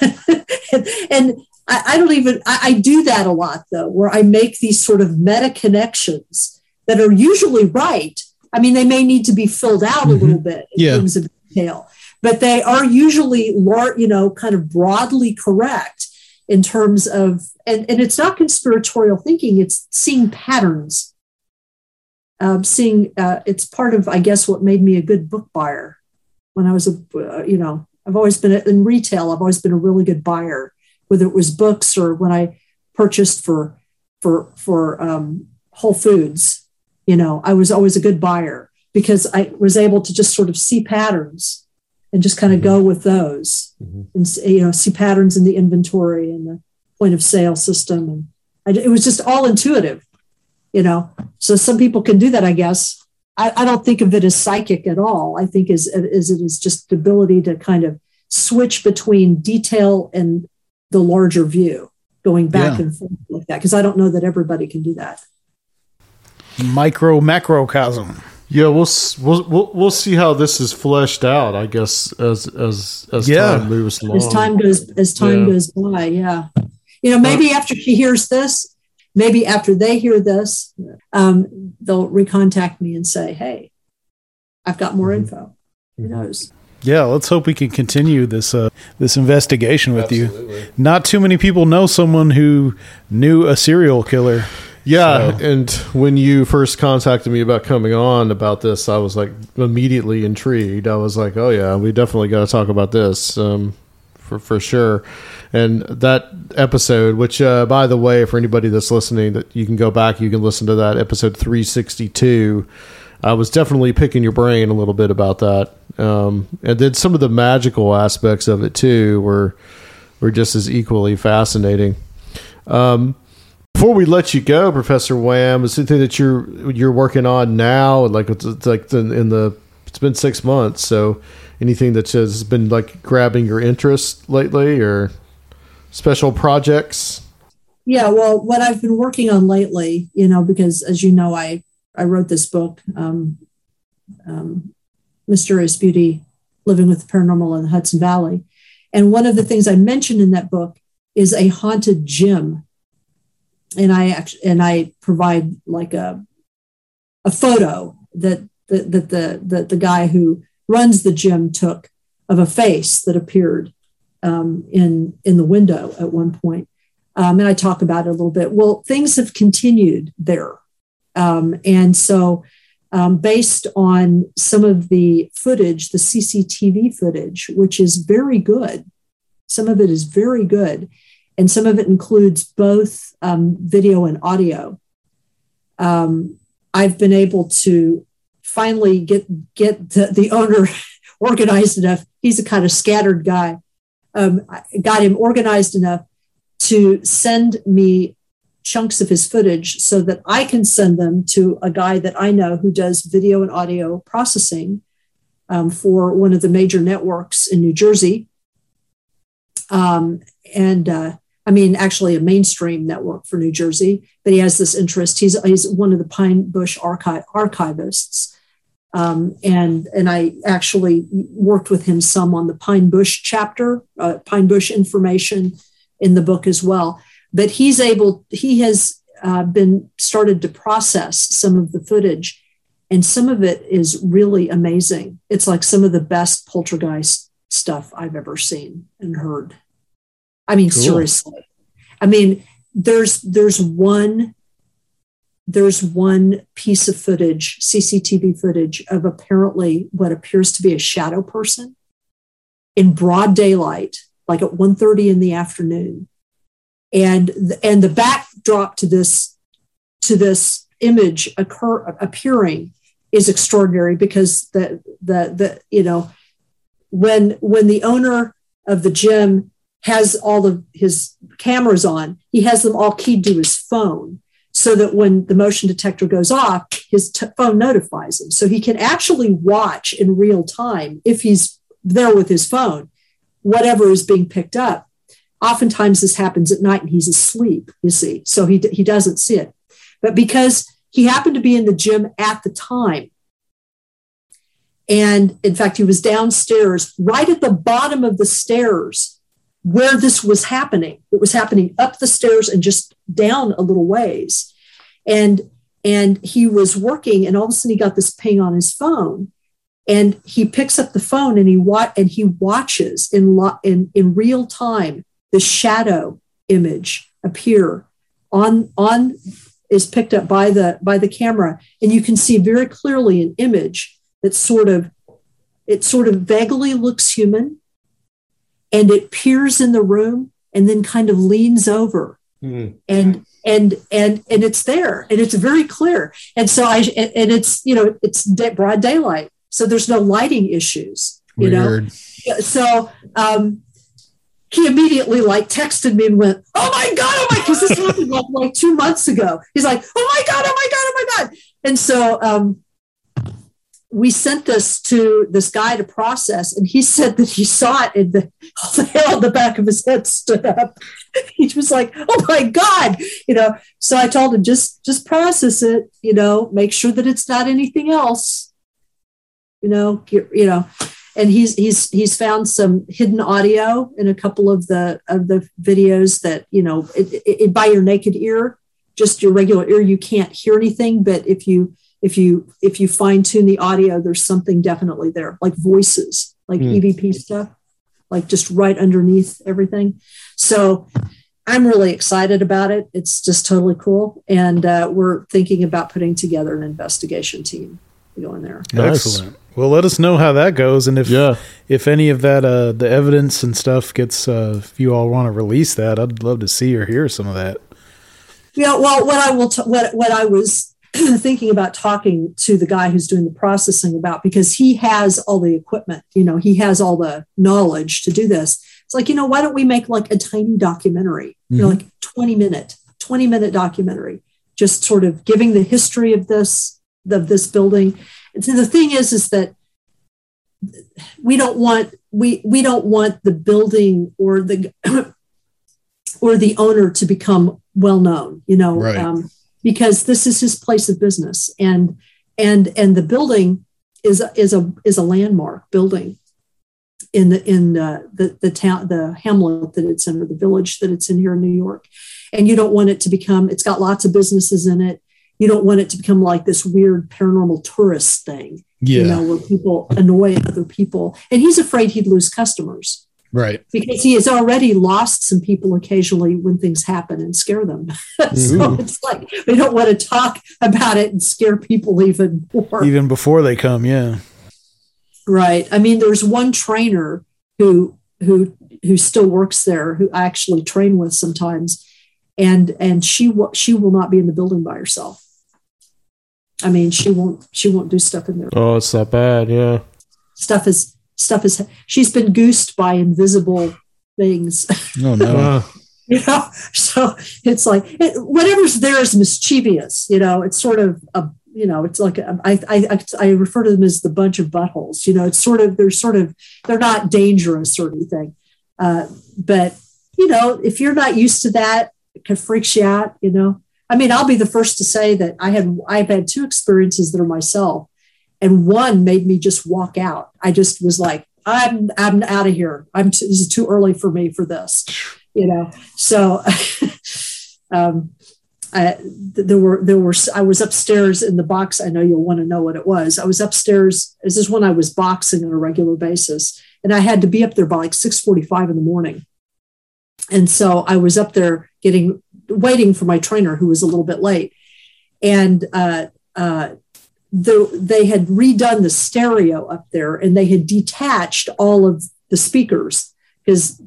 and, and I, I don't even, I, I do that a lot though, where I make these sort of meta connections that are usually right. I mean, they may need to be filled out a mm-hmm. little bit in Yeah. terms of detail, but they are usually, you know, kind of broadly correct in terms of, and, and it's not conspiratorial thinking, it's seeing patterns. Um, seeing, uh, it's part of, I guess, what made me a good book buyer when I was a, uh, you know, I've always been in retail. I've always been a really good buyer, whether it was books or when I purchased for, for, for um, Whole Foods. You know, I was always a good buyer because I was able to just sort of see patterns and just kind of go with those Mhm. and you know see patterns in the inventory and the point of sale system and I, it was just all intuitive you know so some people can do that i guess I, I don't think of it as psychic at all i think is, is it is just the ability to kind of switch between detail and the larger view going back Yeah. and forth like that because i don't know that everybody can do that Micro macrocosm. Yeah, we'll, we'll we'll we'll see how this is fleshed out. I guess as as as Yeah. time moves along. as time goes as time Yeah. goes by yeah you know maybe after she hears this maybe after they hear this um, they'll recontact me and say hey i've got more info who knows Yeah, let's hope we can continue this uh, this investigation with Absolutely. you. Not too many people know someone who knew a serial killer. Yeah, So- and when you first contacted me about coming on about this, I was like immediately intrigued. I was like, "Oh yeah, we definitely got to talk about this um, for for sure." And that episode, which uh, by the way, for anybody that's listening, that you can go back, you can listen to that episode three sixty two. I was definitely picking your brain a little bit about that, um, and then some of the magical aspects of it too were were just as equally fascinating. Um, before we let you go, Professor Wham, is anything that you're you're working on now? Like it's, it's like in, in the it's been six months, so anything that has been like grabbing your interest lately, or special projects? yeah well what i've been working on lately you know because as you know i i wrote this book um, um, mysterious beauty living with the paranormal in the hudson valley and one of the things i mentioned in that book is a haunted gym and i actually and i provide like a a photo that that, that the, the the guy who runs the gym took of a face that appeared um, in in the window at one point. Um, and I talk about it a little bit. Well, things have continued there, um, and so um, based on some of the footage, the CCTV footage, which is very good. Some of it is very good, and some of it includes both um, video and audio. Um, I've been able to finally get get the, the owner organized enough. He's a kind of scattered guy. Um, got him organized enough to send me chunks of his footage so that I can send them to a guy that I know who does video and audio processing um, for one of the major networks in New Jersey. Um, and uh, I mean, actually, a mainstream network for New Jersey, but he has this interest. He's, he's one of the Pine Bush archi- archivists. Um, and and I actually worked with him some on the Pine Bush chapter, uh, Pine Bush information in the book as well. But he's able, he has uh, been started to process some of the footage, and some of it is really amazing. It's like some of the best poltergeist stuff I've ever seen and heard. I mean, cool. seriously. I mean, there's there's one there's one piece of footage, CCTV footage of apparently what appears to be a shadow person in broad daylight, like at 1:30 in the afternoon. And and the backdrop to this to this image occur appearing is extraordinary because the the the you know when when the owner of the gym has all of his cameras on, he has them all keyed to his phone so that when the motion detector goes off, his t- phone notifies him. So he can actually watch in real time if he's there with his phone, whatever is being picked up. Oftentimes this happens at night and he's asleep, you see, so he, he doesn't see it. But because he happened to be in the gym at the time, and in fact, he was downstairs, right at the bottom of the stairs where this was happening. It was happening up the stairs and just down a little ways. And and he was working, and all of a sudden he got this ping on his phone, and he picks up the phone and he wa- and he watches in lo- in in real time the shadow image appear on on is picked up by the by the camera, and you can see very clearly an image that sort of it sort of vaguely looks human and it peers in the room and then kind of leans over mm. and and and and it's there and it's very clear and so i and it's you know it's broad daylight so there's no lighting issues you Weird. know so um he immediately like texted me and went, "Oh my god, oh my!" Because this happened like, like two months ago. He's like, "Oh my god, oh my god, oh my god!" And so um, we sent this to this guy to process, and he said that he saw it, and the, the hair on the back of his head stood up. he was like, "Oh my god!" You know. So I told him just just process it. You know, make sure that it's not anything else. You know, you know, and he's he's he's found some hidden audio in a couple of the of the videos that you know, it, it, it by your naked ear, just your regular ear, you can't hear anything, but if you if you if you fine tune the audio there's something definitely there like voices like mm. evp stuff like just right underneath everything so i'm really excited about it it's just totally cool and uh, we're thinking about putting together an investigation team to go in there nice. excellent well let us know how that goes and if yeah. if any of that uh the evidence and stuff gets uh if you all want to release that i'd love to see or hear some of that yeah well what i will t- what what i was thinking about talking to the guy who's doing the processing about because he has all the equipment, you know, he has all the knowledge to do this. It's like, you know, why don't we make like a tiny documentary, mm-hmm. you know, mm-hmm. like 20 minute, 20 minute documentary, just sort of giving the history of this, of this building. And so the thing is, is that we don't want, we, we don't want the building or the, or the owner to become well known, you know, right. um, because this is his place of business and and and the building is is a is a landmark building in the in uh, the the town the hamlet that it's in or the village that it's in here in New York and you don't want it to become it's got lots of businesses in it you don't want it to become like this weird paranormal tourist thing Yeah. You know, where people annoy other people. And he's afraid he'd lose customers Right. because he has already lost some people occasionally when things happen and scare them. so it's like we don't want to talk about it and scare people even more. Even before they come, yeah. Right. I mean, there's one trainer who who who still works there who I actually train with sometimes, and and she will she will not be in the building by herself. I mean, she won't she won't do stuff in there. Oh, it's that bad. Yeah. Stuff is stuff is she's been goosed by invisible things. Oh no. You know so it's like it, whatever's there is mischievous you know it's sort of a you know it's like a, I, I i refer to them as the bunch of buttholes you know it's sort of they're sort of they're not dangerous or anything uh, but you know if you're not used to that it can freaks you out you know i mean i'll be the first to say that i had i've had two experiences that are myself and one made me just walk out i just was like i'm i'm out of here i'm t- this is too early for me for this you know so um I, there were there were I was upstairs in the box. I know you'll want to know what it was. I was upstairs. This is when I was boxing on a regular basis, and I had to be up there by like six forty five in the morning. And so I was up there getting waiting for my trainer, who was a little bit late, and uh, uh, the, they had redone the stereo up there, and they had detached all of the speakers. Because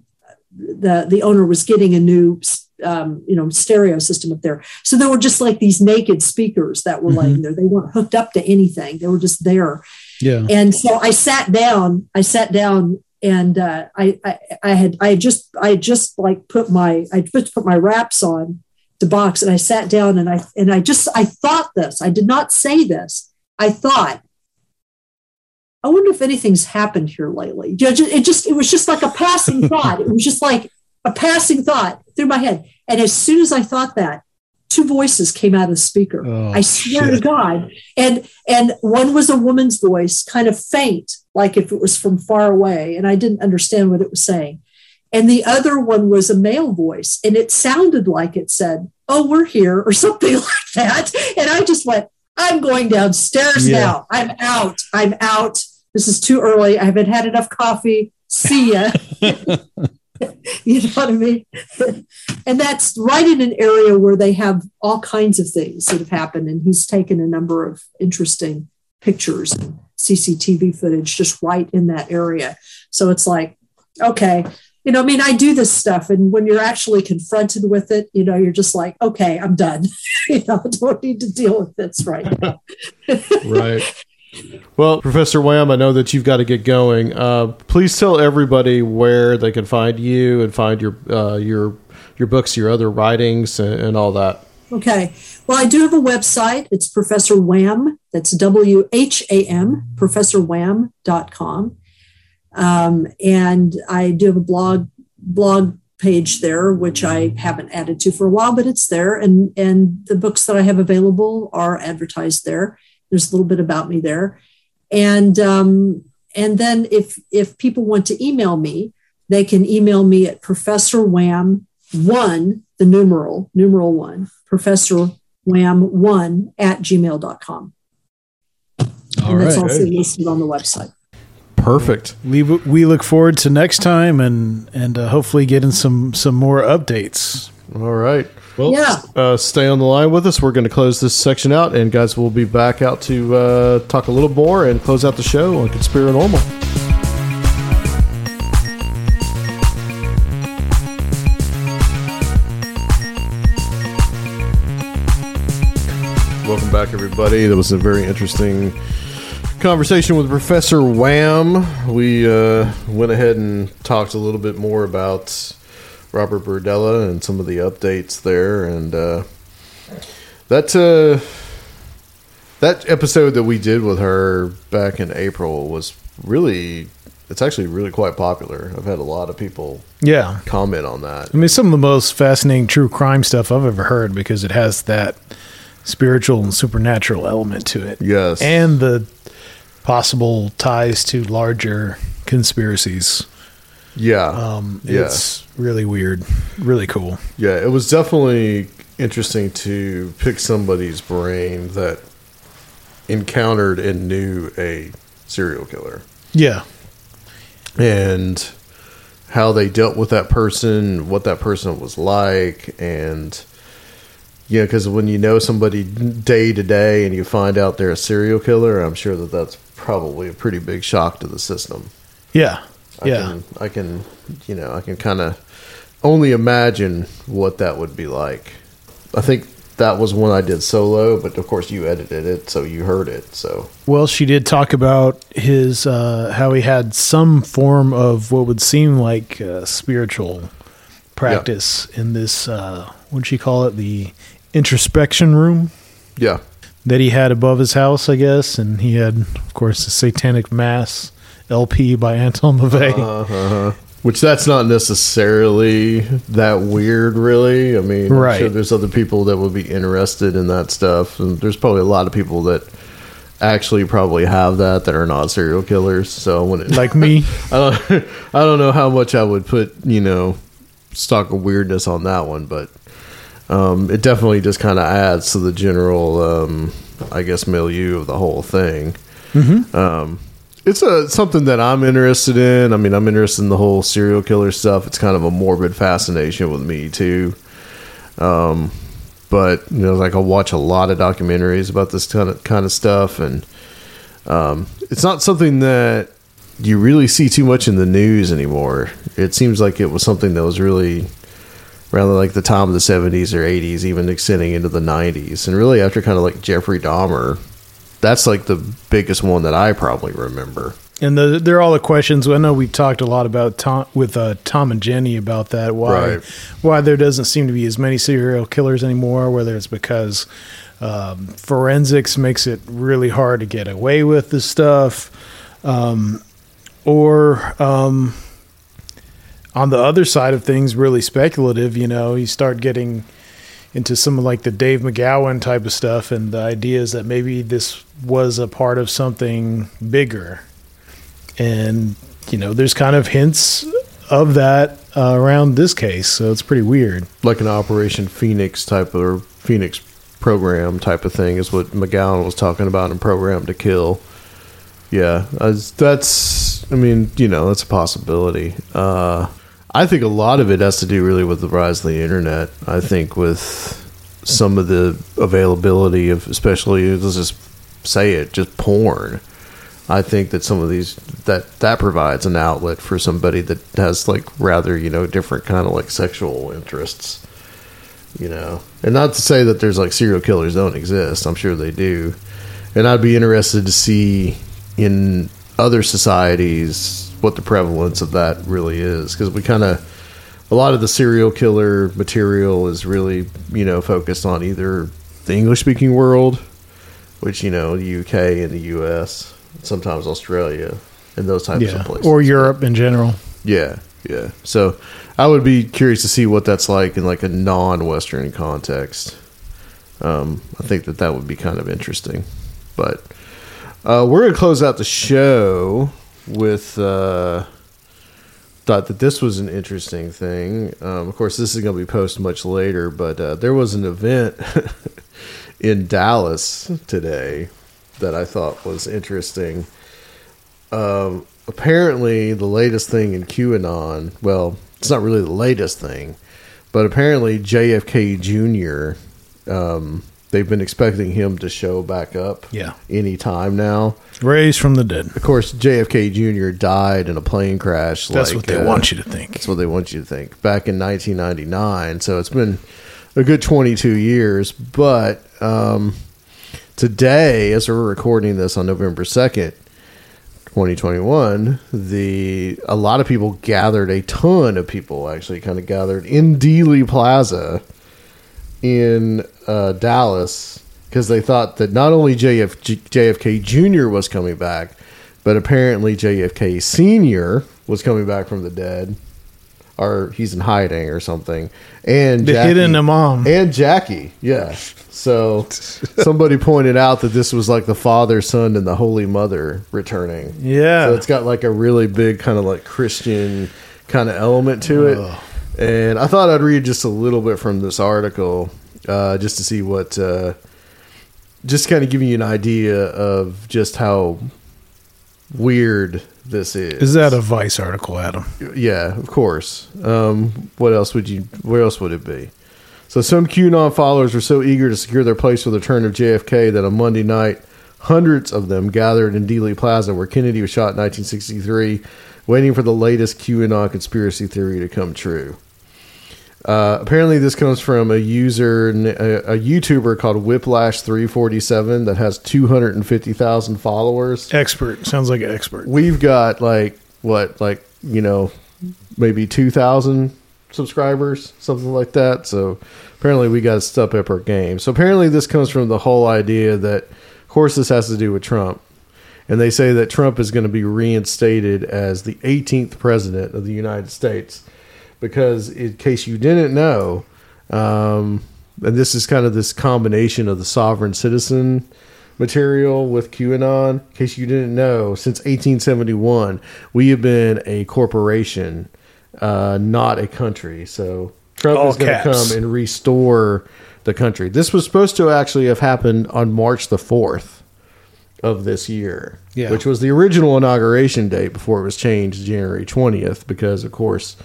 the the owner was getting a new um, you know stereo system up there. So there were just like these naked speakers that were laying there. They weren't hooked up to anything. They were just there. Yeah. and so i sat down i sat down and uh, I, I i had i had just i had just like put my i just put my wraps on to box and i sat down and i and i just i thought this. I did not say this i thought I wonder if anything's happened here lately. It just, it was just like a passing thought. It was just like a passing thought through my head. And as soon as I thought that, two voices came out of the speaker. Oh, I swear to. God. And and one was a woman's voice, kind of faint, like if it was from far away, and I didn't understand what it was saying. And the other one was a male voice, and it sounded like it said, "Oh, we're here," or something like that. And I just went, "I'm going downstairs Yeah. now. I'm out. I'm out. This is too early. I haven't had enough coffee. See ya." you know what I mean? and that's right in an area where they have all kinds of things that have happened. And he's taken a number of interesting pictures and CCTV footage just right in that area. So it's like, okay, you know, I mean, I do this stuff, and when you're actually confronted with it, you know, you're just like, okay, I'm done. you know, I don't need to deal with this right now. right. Well, Professor Wham, I know that you've got to get going. Uh, please tell everybody where they can find you and find your uh, your your books, your other writings, and, and all that. Okay. Well, I do have a website. It's Professor Wham. That's W H A M, professorwham.com. Um, and I do have a blog blog page there, which I haven't added to for a while, but it's there. And and the books that I have available are advertised there. There's a little bit about me there. And um, and then if if people want to email me, they can email me at Professor Wham one, the numeral, numeral one, Professor Wham one at gmail.com. All and that's also listed on the website. Perfect. We we look forward to next time and and uh, hopefully getting some some more updates. All right. Well, Yeah. uh, stay on the line with us. We're going to close this section out, and guys, we'll be back out to uh, talk a little more and close out the show on Conspiranormal. Welcome back, everybody. That was a very interesting conversation with Professor Wham. We uh, went ahead and talked a little bit more about Robert Berdella and some of the updates there, and uh, that uh, that episode that we did with her back in April was really. It's actually really quite popular. I've had a lot of people Yeah. comment on that. I mean, some of the most fascinating true crime stuff I've ever heard because it has that spiritual and supernatural element to it. Yes. And the possible ties to larger conspiracies. Yeah, Um, Yeah. It's really weird, really cool. Yeah, it was definitely interesting to pick somebody's brain that encountered and knew a serial killer Yeah. and how they dealt with that person, what that person was like, and yeah, because when you know somebody day to day and you find out they're a serial killer, I'm sure that that's probably a pretty big shock to the system. Yeah. I yeah. can, I can, you know, I can kind of only imagine what that would be like. I think that was one I did solo, but of course you edited it, so you heard it. So Well, she did talk about his uh, how he had some form of what would seem like uh, spiritual practice in this. Uh, what'd she call it? The introspection room yeah, that he had above his house, I guess, and he had, of course, the Satanic Mass LP by Anton LaVey. Uh-huh. which that's not necessarily that weird, really. I mean, I'm Right. sure there's other people that would be interested in that stuff, and there's probably a lot of people that actually probably have that that are not serial killers. So when it, like me. I don't, I don't know how much I would put, you know, stock of weirdness on that one, but um, it definitely just kind of adds to the general, um, I guess, milieu of the whole thing. Um, it's a something that I'm interested in. I mean, I'm interested in the whole serial killer stuff. It's kind of a morbid fascination with me too. Um, but you know, like I'll watch a lot of documentaries about this kind of kind of stuff, and um, it's not something that you really see too much in the news anymore. It seems like it was something that was really around like the time of the 70s or 80s, even extending into the 90s. And really, after kind of like Jeffrey Dahmer, that's like the biggest one that I probably remember. And the, they're all the questions. I know we've talked a lot about Tom with uh, Tom and Jenny about that. Why Right. why there doesn't seem to be as many serial killers anymore? Whether it's because um, forensics makes it really hard to get away with this stuff, um, or um, on the other side of things, really speculative. You know, you start getting into some of like the Dave McGowan type of stuff, and the idea is that maybe this was a part of something bigger and you know there's kind of hints of that uh, around this case so it's pretty weird Like an Operation Phoenix type or Phoenix program type of thing is what McGowan was talking about in Programmed to Kill. Yeah, that's. I mean, you know, that's a possibility. Uh, I think a lot of it has to do really with the rise of the internet. I think with some of the availability of, especially let's just say it, just porn. I think that some of these that that provides an outlet for somebody that has like rather you know different kind of like sexual interests you know and not to say that there's like serial killers don't exist i'm sure they do and i'd be interested to see in other societies what the prevalence of that really is because we kind of a lot of the serial killer material is really you know focused on either the english speaking world which you know the uk and the us sometimes australia and those types of places or europe in general yeah, yeah. So I would be curious to see what that's like in like a non-Western context. Um, I think that that would be kind of interesting. But uh, we're gonna close out the show with. Uh, thought that this was an interesting thing. Um, of course, this is going to be posted much later, but uh, there was an event in Dallas today that I thought was interesting. Um, apparently, the latest thing in QAnon, well, it's not really the latest thing, but apparently JFK Jr., um, they've been expecting him to show back up Yeah. any time now. raised from the dead Of course, JFK Jr. died in a plane crash. that's like, what they uh, want you to think That's what they want you to think. Back in 1999, so it's been a good 22 years. But um, today, as we're recording this on November 2nd, 2021, the a lot of people gathered. A ton of people actually kind of gathered in Dealey Plaza in uh, Dallas because they thought that not only JF, JFK Jr. was coming back, but apparently JFK Sr. was coming back from the dead, or he's in hiding or something. And the Jackie- hidden imam and Jackie, yeah. So somebody pointed out that this was like the Father, Son, and the Holy Mother returning. yeah So it's got like a really big kind of like Christian kind of element to it. And I thought I'd read just a little bit from this article uh, just to see what uh, just kind of giving you an idea of just how weird this is. Is that a Vice article, Adam? Yeah, of course. Um, what else would you? Where else would it be? So some QAnon followers were so eager to secure their place for the return of JFK that on Monday night, hundreds of them gathered in Dealey Plaza, where Kennedy was shot in 1963, waiting for the latest QAnon conspiracy theory to come true. Uh, apparently, this comes from a user, a, a YouTuber called Whiplash347 that has 250,000 followers. Expert sounds like an expert. We've got like what, like you know, maybe 2,000 subscribers, something like that. So apparently, we got to step up our game. So apparently, this comes from the whole idea that, of course, this has to do with Trump. And they say that Trump is going to be reinstated as the 18th president of the United States because in case you didn't know, um, and this is kind of this combination of the sovereign citizen material with QAnon. In case you didn't know, since 1871, we have been a corporation, uh, not a country. So Trump All is going to come and restore the country. This was supposed to actually have happened on March the 4th of this year, Yeah. which was the original inauguration date before it was changed to January 20th because, of course,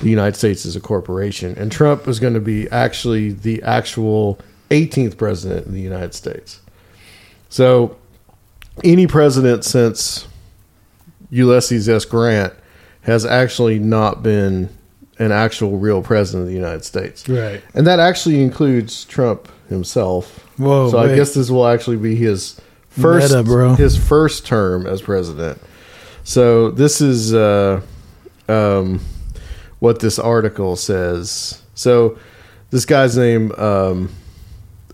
the United States is a corporation. And Trump was going to be actually the actual 18th president of the United States. So, any president since Ulysses S. Grant has actually not been an actual real president of the United States. Right. And that actually includes Trump himself. Whoa, So I guess this will actually be his first Meta, his first term as president. So this is uh, um, what this article says. So this guy's name, um,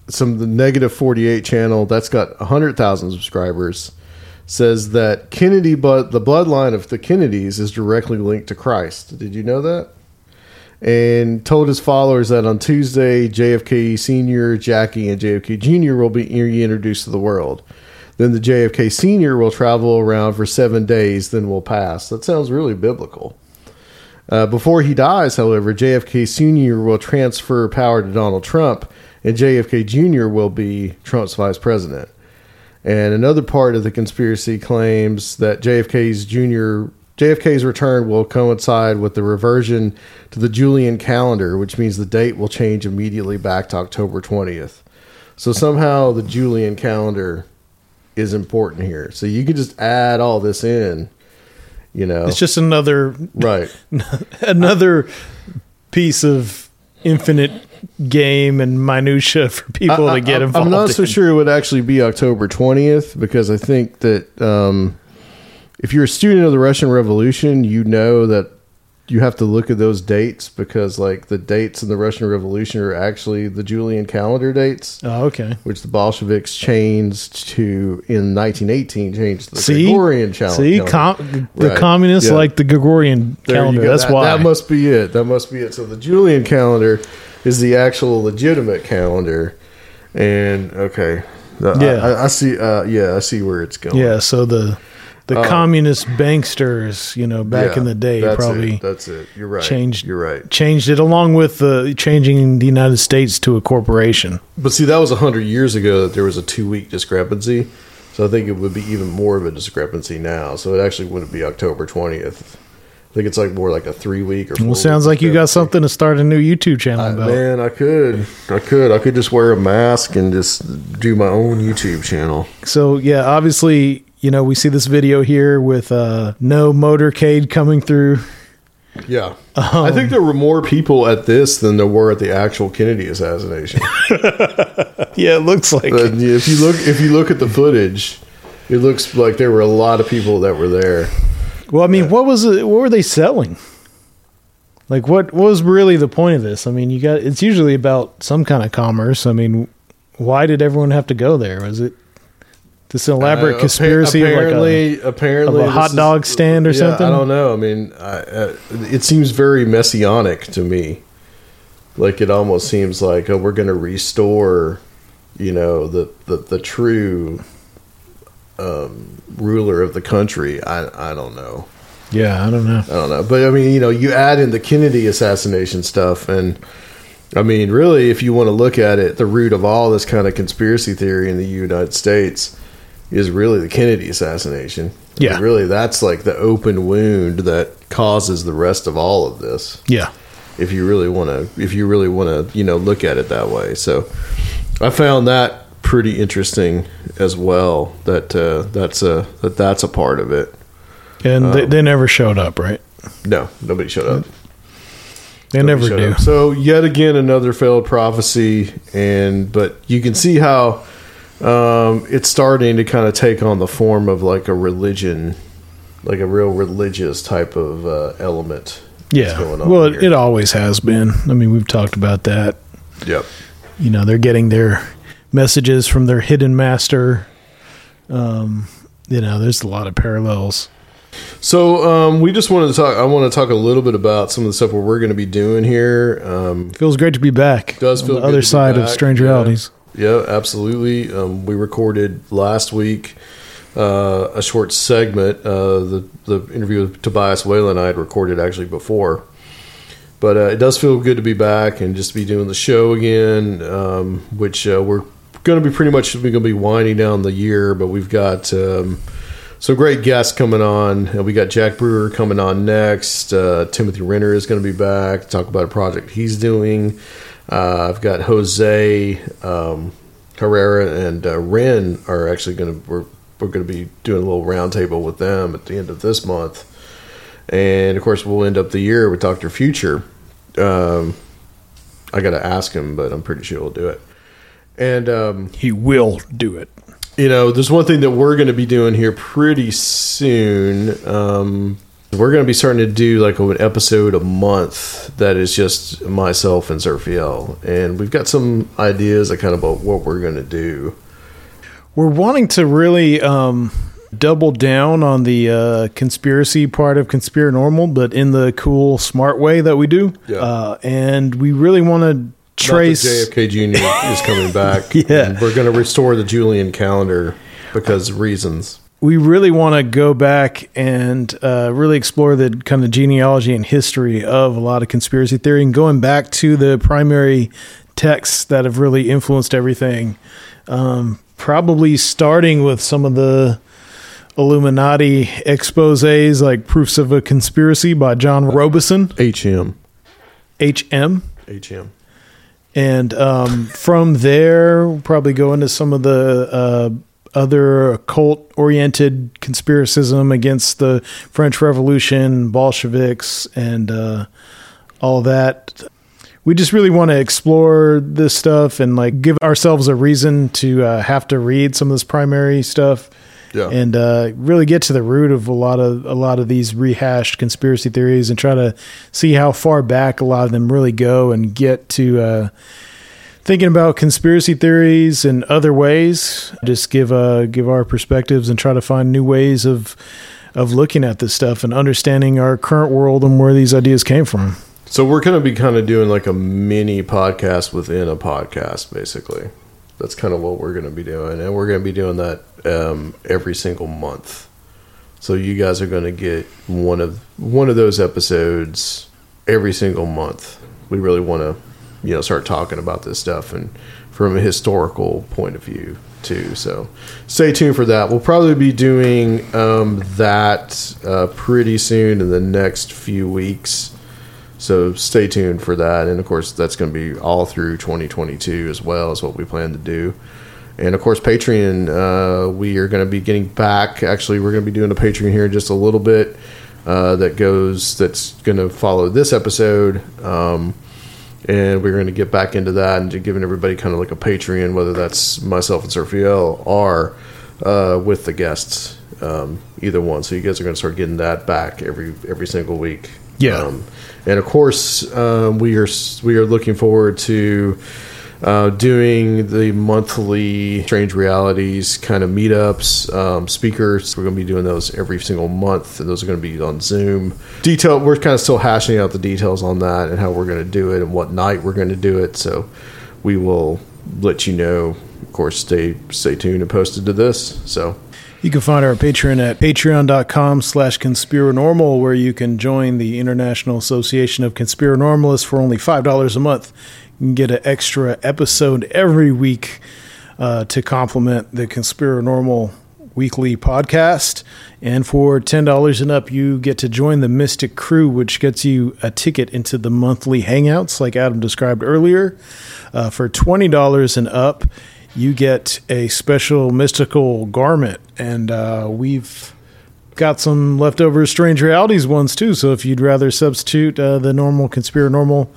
some the negative forty eight channel that's got hundred thousand subscribers, says that Kennedy, but the bloodline of the Kennedys is directly linked to Christ. Did you know that? and told his followers that on Tuesday, JFK Sr., Jackie, and JFK Jr. will be reintroduced to the world. Then the JFK Sr. will travel around for seven days, then will pass. That sounds really biblical. Uh, before he dies, however, JFK Sr. will transfer power to Donald Trump, and JFK Jr. will be Trump's vice president. And another part of the conspiracy claims that JFK's Jr. JFK's return will coincide with the reversion to the Julian calendar, which means the date will change immediately back to October 20th. So somehow the Julian calendar is important here. So you could just add all this in, you know. It's just another right. another piece of infinite game and minutia for people I- to get involved. I'm not so in. sure it would actually be October 20th because I think that um, if you're a student of the Russian Revolution, you know that you have to look at those dates because, like, the dates in the Russian Revolution are actually the Julian calendar dates, Oh, okay. which the Bolsheviks changed to in 1918, changed the See, Gregorian cal- see, calendar. com- the Right. communists Yeah. like the Gregorian There calendar. That's that, why. That must be it. That must be it. So the Julian calendar is the actual legitimate calendar, and okay, Yeah. I, I, I see. Uh, yeah, I see where it's going. yeah. So the the Um, communist banksters, you know, back Yeah, in the day, that's probably it. That's it. You're right. changed- You're right. changed it along with the changing the United States to a corporation. But see, that was a hundred years ago that there was a two week discrepancy. So I think it would be even more of a discrepancy now. So it actually wouldn't be October twentieth. I think it's like more like a three week or. Well, sounds like you got something to start a new YouTube channel I- about. man, I could, I could, I could just wear a mask and just do my own YouTube channel. So yeah, obviously, you know, we see this video here with uh no motorcade coming through. Yeah, I think there were more people at this than there were at the actual Kennedy assassination. Yeah, it looks like But if you look, if you look at the footage, it looks like there were a lot of people that were there. Well, I mean, what was it? What were they selling? Like, what, what was really the point of this? I mean, you got it's usually about some kind of commerce. I mean, why did everyone have to go there? Was it this elaborate Uh, conspiracy appa- of like a, apparently, apparently, of a hot is- dog stand or yeah, something? I don't know. I mean, I, uh, it seems very messianic to me. Like it almost seems like oh, we're going to restore, you know, the the, the true um, ruler of the country. I I don't know. yeah, I don't know. I don't know. But I mean, you know, you add in the Kennedy assassination stuff, and I mean, really, if you want to look at it, the root of all this kind of conspiracy theory in the United States is really the Kennedy assassination. I Yeah. mean, really, that's like the open wound that causes the rest of all of this. Yeah. If you really want to, if you really want to, you know, look at it that way. So, I found that pretty interesting as well. That uh, that's a that that's a part of it. And they, they never showed up, right? No, nobody showed up. They Nobody never showed do. up. So yet again another failed prophecy, and but you can see how um, it's starting to kind of take on the form of like a religion, like a real religious type of uh, element. Yeah. going on Well, it, it always has been. I mean, we've talked about that. Yep. You know, they're getting their messages from their hidden master. Um, you know, there's a lot of parallels. So um, we just wanted to talk. I want to talk a little bit about some of the stuff what we're going to be doing here. Um, Feels great to be back. Does feel the other side of Strange yeah. Realities. Yeah, absolutely. Um, we recorded last week uh, a short segment. Uh, the the interview with Tobias Wayland I had recorded actually before, but uh, it does feel good to be back and just be doing the show again. Um, which uh, we're going to be pretty much we're going to be winding down the year, but we've got. Um, some great guests coming on. Uh, we got Jack Brewer coming on next. Uh, Timothy Renner is going to be back to talk about a project he's doing. Uh, I've got Jose um, Herrera and uh, Ren are actually going to we're we're going to be doing a little roundtable with them at the end of this month, and of course we'll end up the year with Doctor Future. Um, I got to ask him, but I'm pretty sure he'll do it. And um, He will do it. you know, there's one thing that we're going to be doing here pretty soon. Um, we're going to be starting to do like an episode a month that is just myself and Zerfiel, and we've got some ideas, like kind of about what we're going to do. We're wanting to really um, double down on the uh, conspiracy part of Conspiranormal, but in the cool, smart way that we do. Yeah. Uh, and we really want to trace. JFK Jr. is coming back. Yeah. and we're going to restore the Julian calendar because reasons. We really want to go back and uh, really explore the kind of genealogy and history of a lot of conspiracy theory and going back to the primary texts that have really influenced everything. Um, probably starting with some of the Illuminati exposes like Proofs of a Conspiracy by John Robison, HM, HM. HM. And um, from there, we'll probably go into some of the uh, other occult oriented conspiracism against the French Revolution, Bolsheviks, and uh, all that. We just really want to explore this stuff and like give ourselves a reason to uh, have to read some of this primary stuff Yeah. and uh, really get to the root of a lot of a lot of these rehashed conspiracy theories and try to see how far back a lot of them really go and get to uh, thinking about conspiracy theories and other ways. Just give uh, give our perspectives and try to find new ways of of looking at this stuff and understanding our current world and where these ideas came from. So we're going to be kind of doing like a mini podcast within a podcast, basically. That's kind of what we're going to be doing, and we're going to be doing that um, every single month. So you guys are going to get one of one of those episodes every single month. We really want to, you know, start talking about this stuff and from a historical point of view too. So stay tuned for that. We'll probably be doing um, that uh, pretty soon in the next few weeks. So stay tuned for that. And of course, that's going to be all through 2022 as well, is what we plan to do. And of course, Patreon, uh, we are going to be getting back. Actually, we're going to be doing a Patreon here in just a little bit uh, that goes, that's going to follow this episode. Um, and we're going to get back into that and giving everybody kind of like a Patreon, whether that's myself and Serfiel or uh, with the guests, um, either one. So you guys are going to start getting that back every every single week. Yeah. Um, and of course, um, we are we are looking forward to uh, doing the monthly Strange Realities kind of meetups, um, speakers. We're going to be doing those every single month, and those are going to be on Zoom. Detail. We're kind of still hashing out the details on that and how we're going to do it and what night we're going to do it. So we will let you know. Of course, stay stay tuned and posted to this. So You can find our Patreon at patreon.com slash conspiranormal, where you can join the International Association of Conspiranormalists for only $5 a month. You can get an extra episode every week uh, to complement the Conspiranormal weekly podcast. And for $10 and up, you get to join the Mystic Crew, which gets you a ticket into the monthly hangouts, like Adam described earlier. Uh, for $20 and up, you get a special mystical garment. And uh, we've got some leftover Strange Realities ones too. So if you'd rather substitute uh, the normal Conspiranormal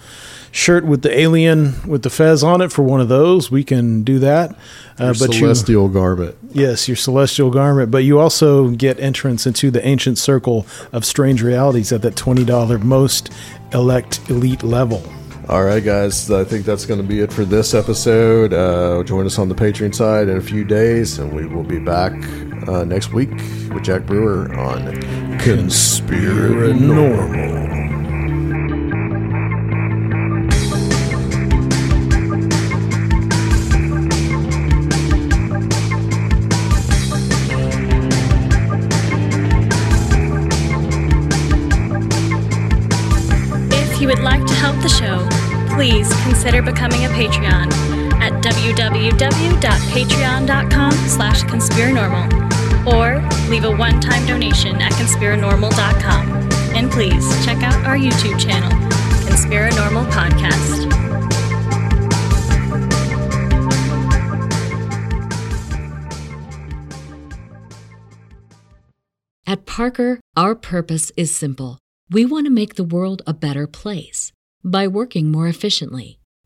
shirt with the alien with the fez on it for one of those, we can do that. Uh, but celestial you, garment. Yes, your celestial garment. But you also get entrance into the ancient circle of strange realities at that twenty dollar most elect elite level. All right, guys. I think that's going to be it for this episode. Uh, join us on the Patreon side in a few days, and we will be back uh, next week with Jack Brewer on Conspiranormal. Consider becoming a Patreon at www.patreon.com slash conspiranormal or leave a one-time donation at conspiranormal.com. And please check out our YouTube channel, Conspiranormal Podcast. At Parker, our purpose is simple. We want to make the world a better place by working more efficiently,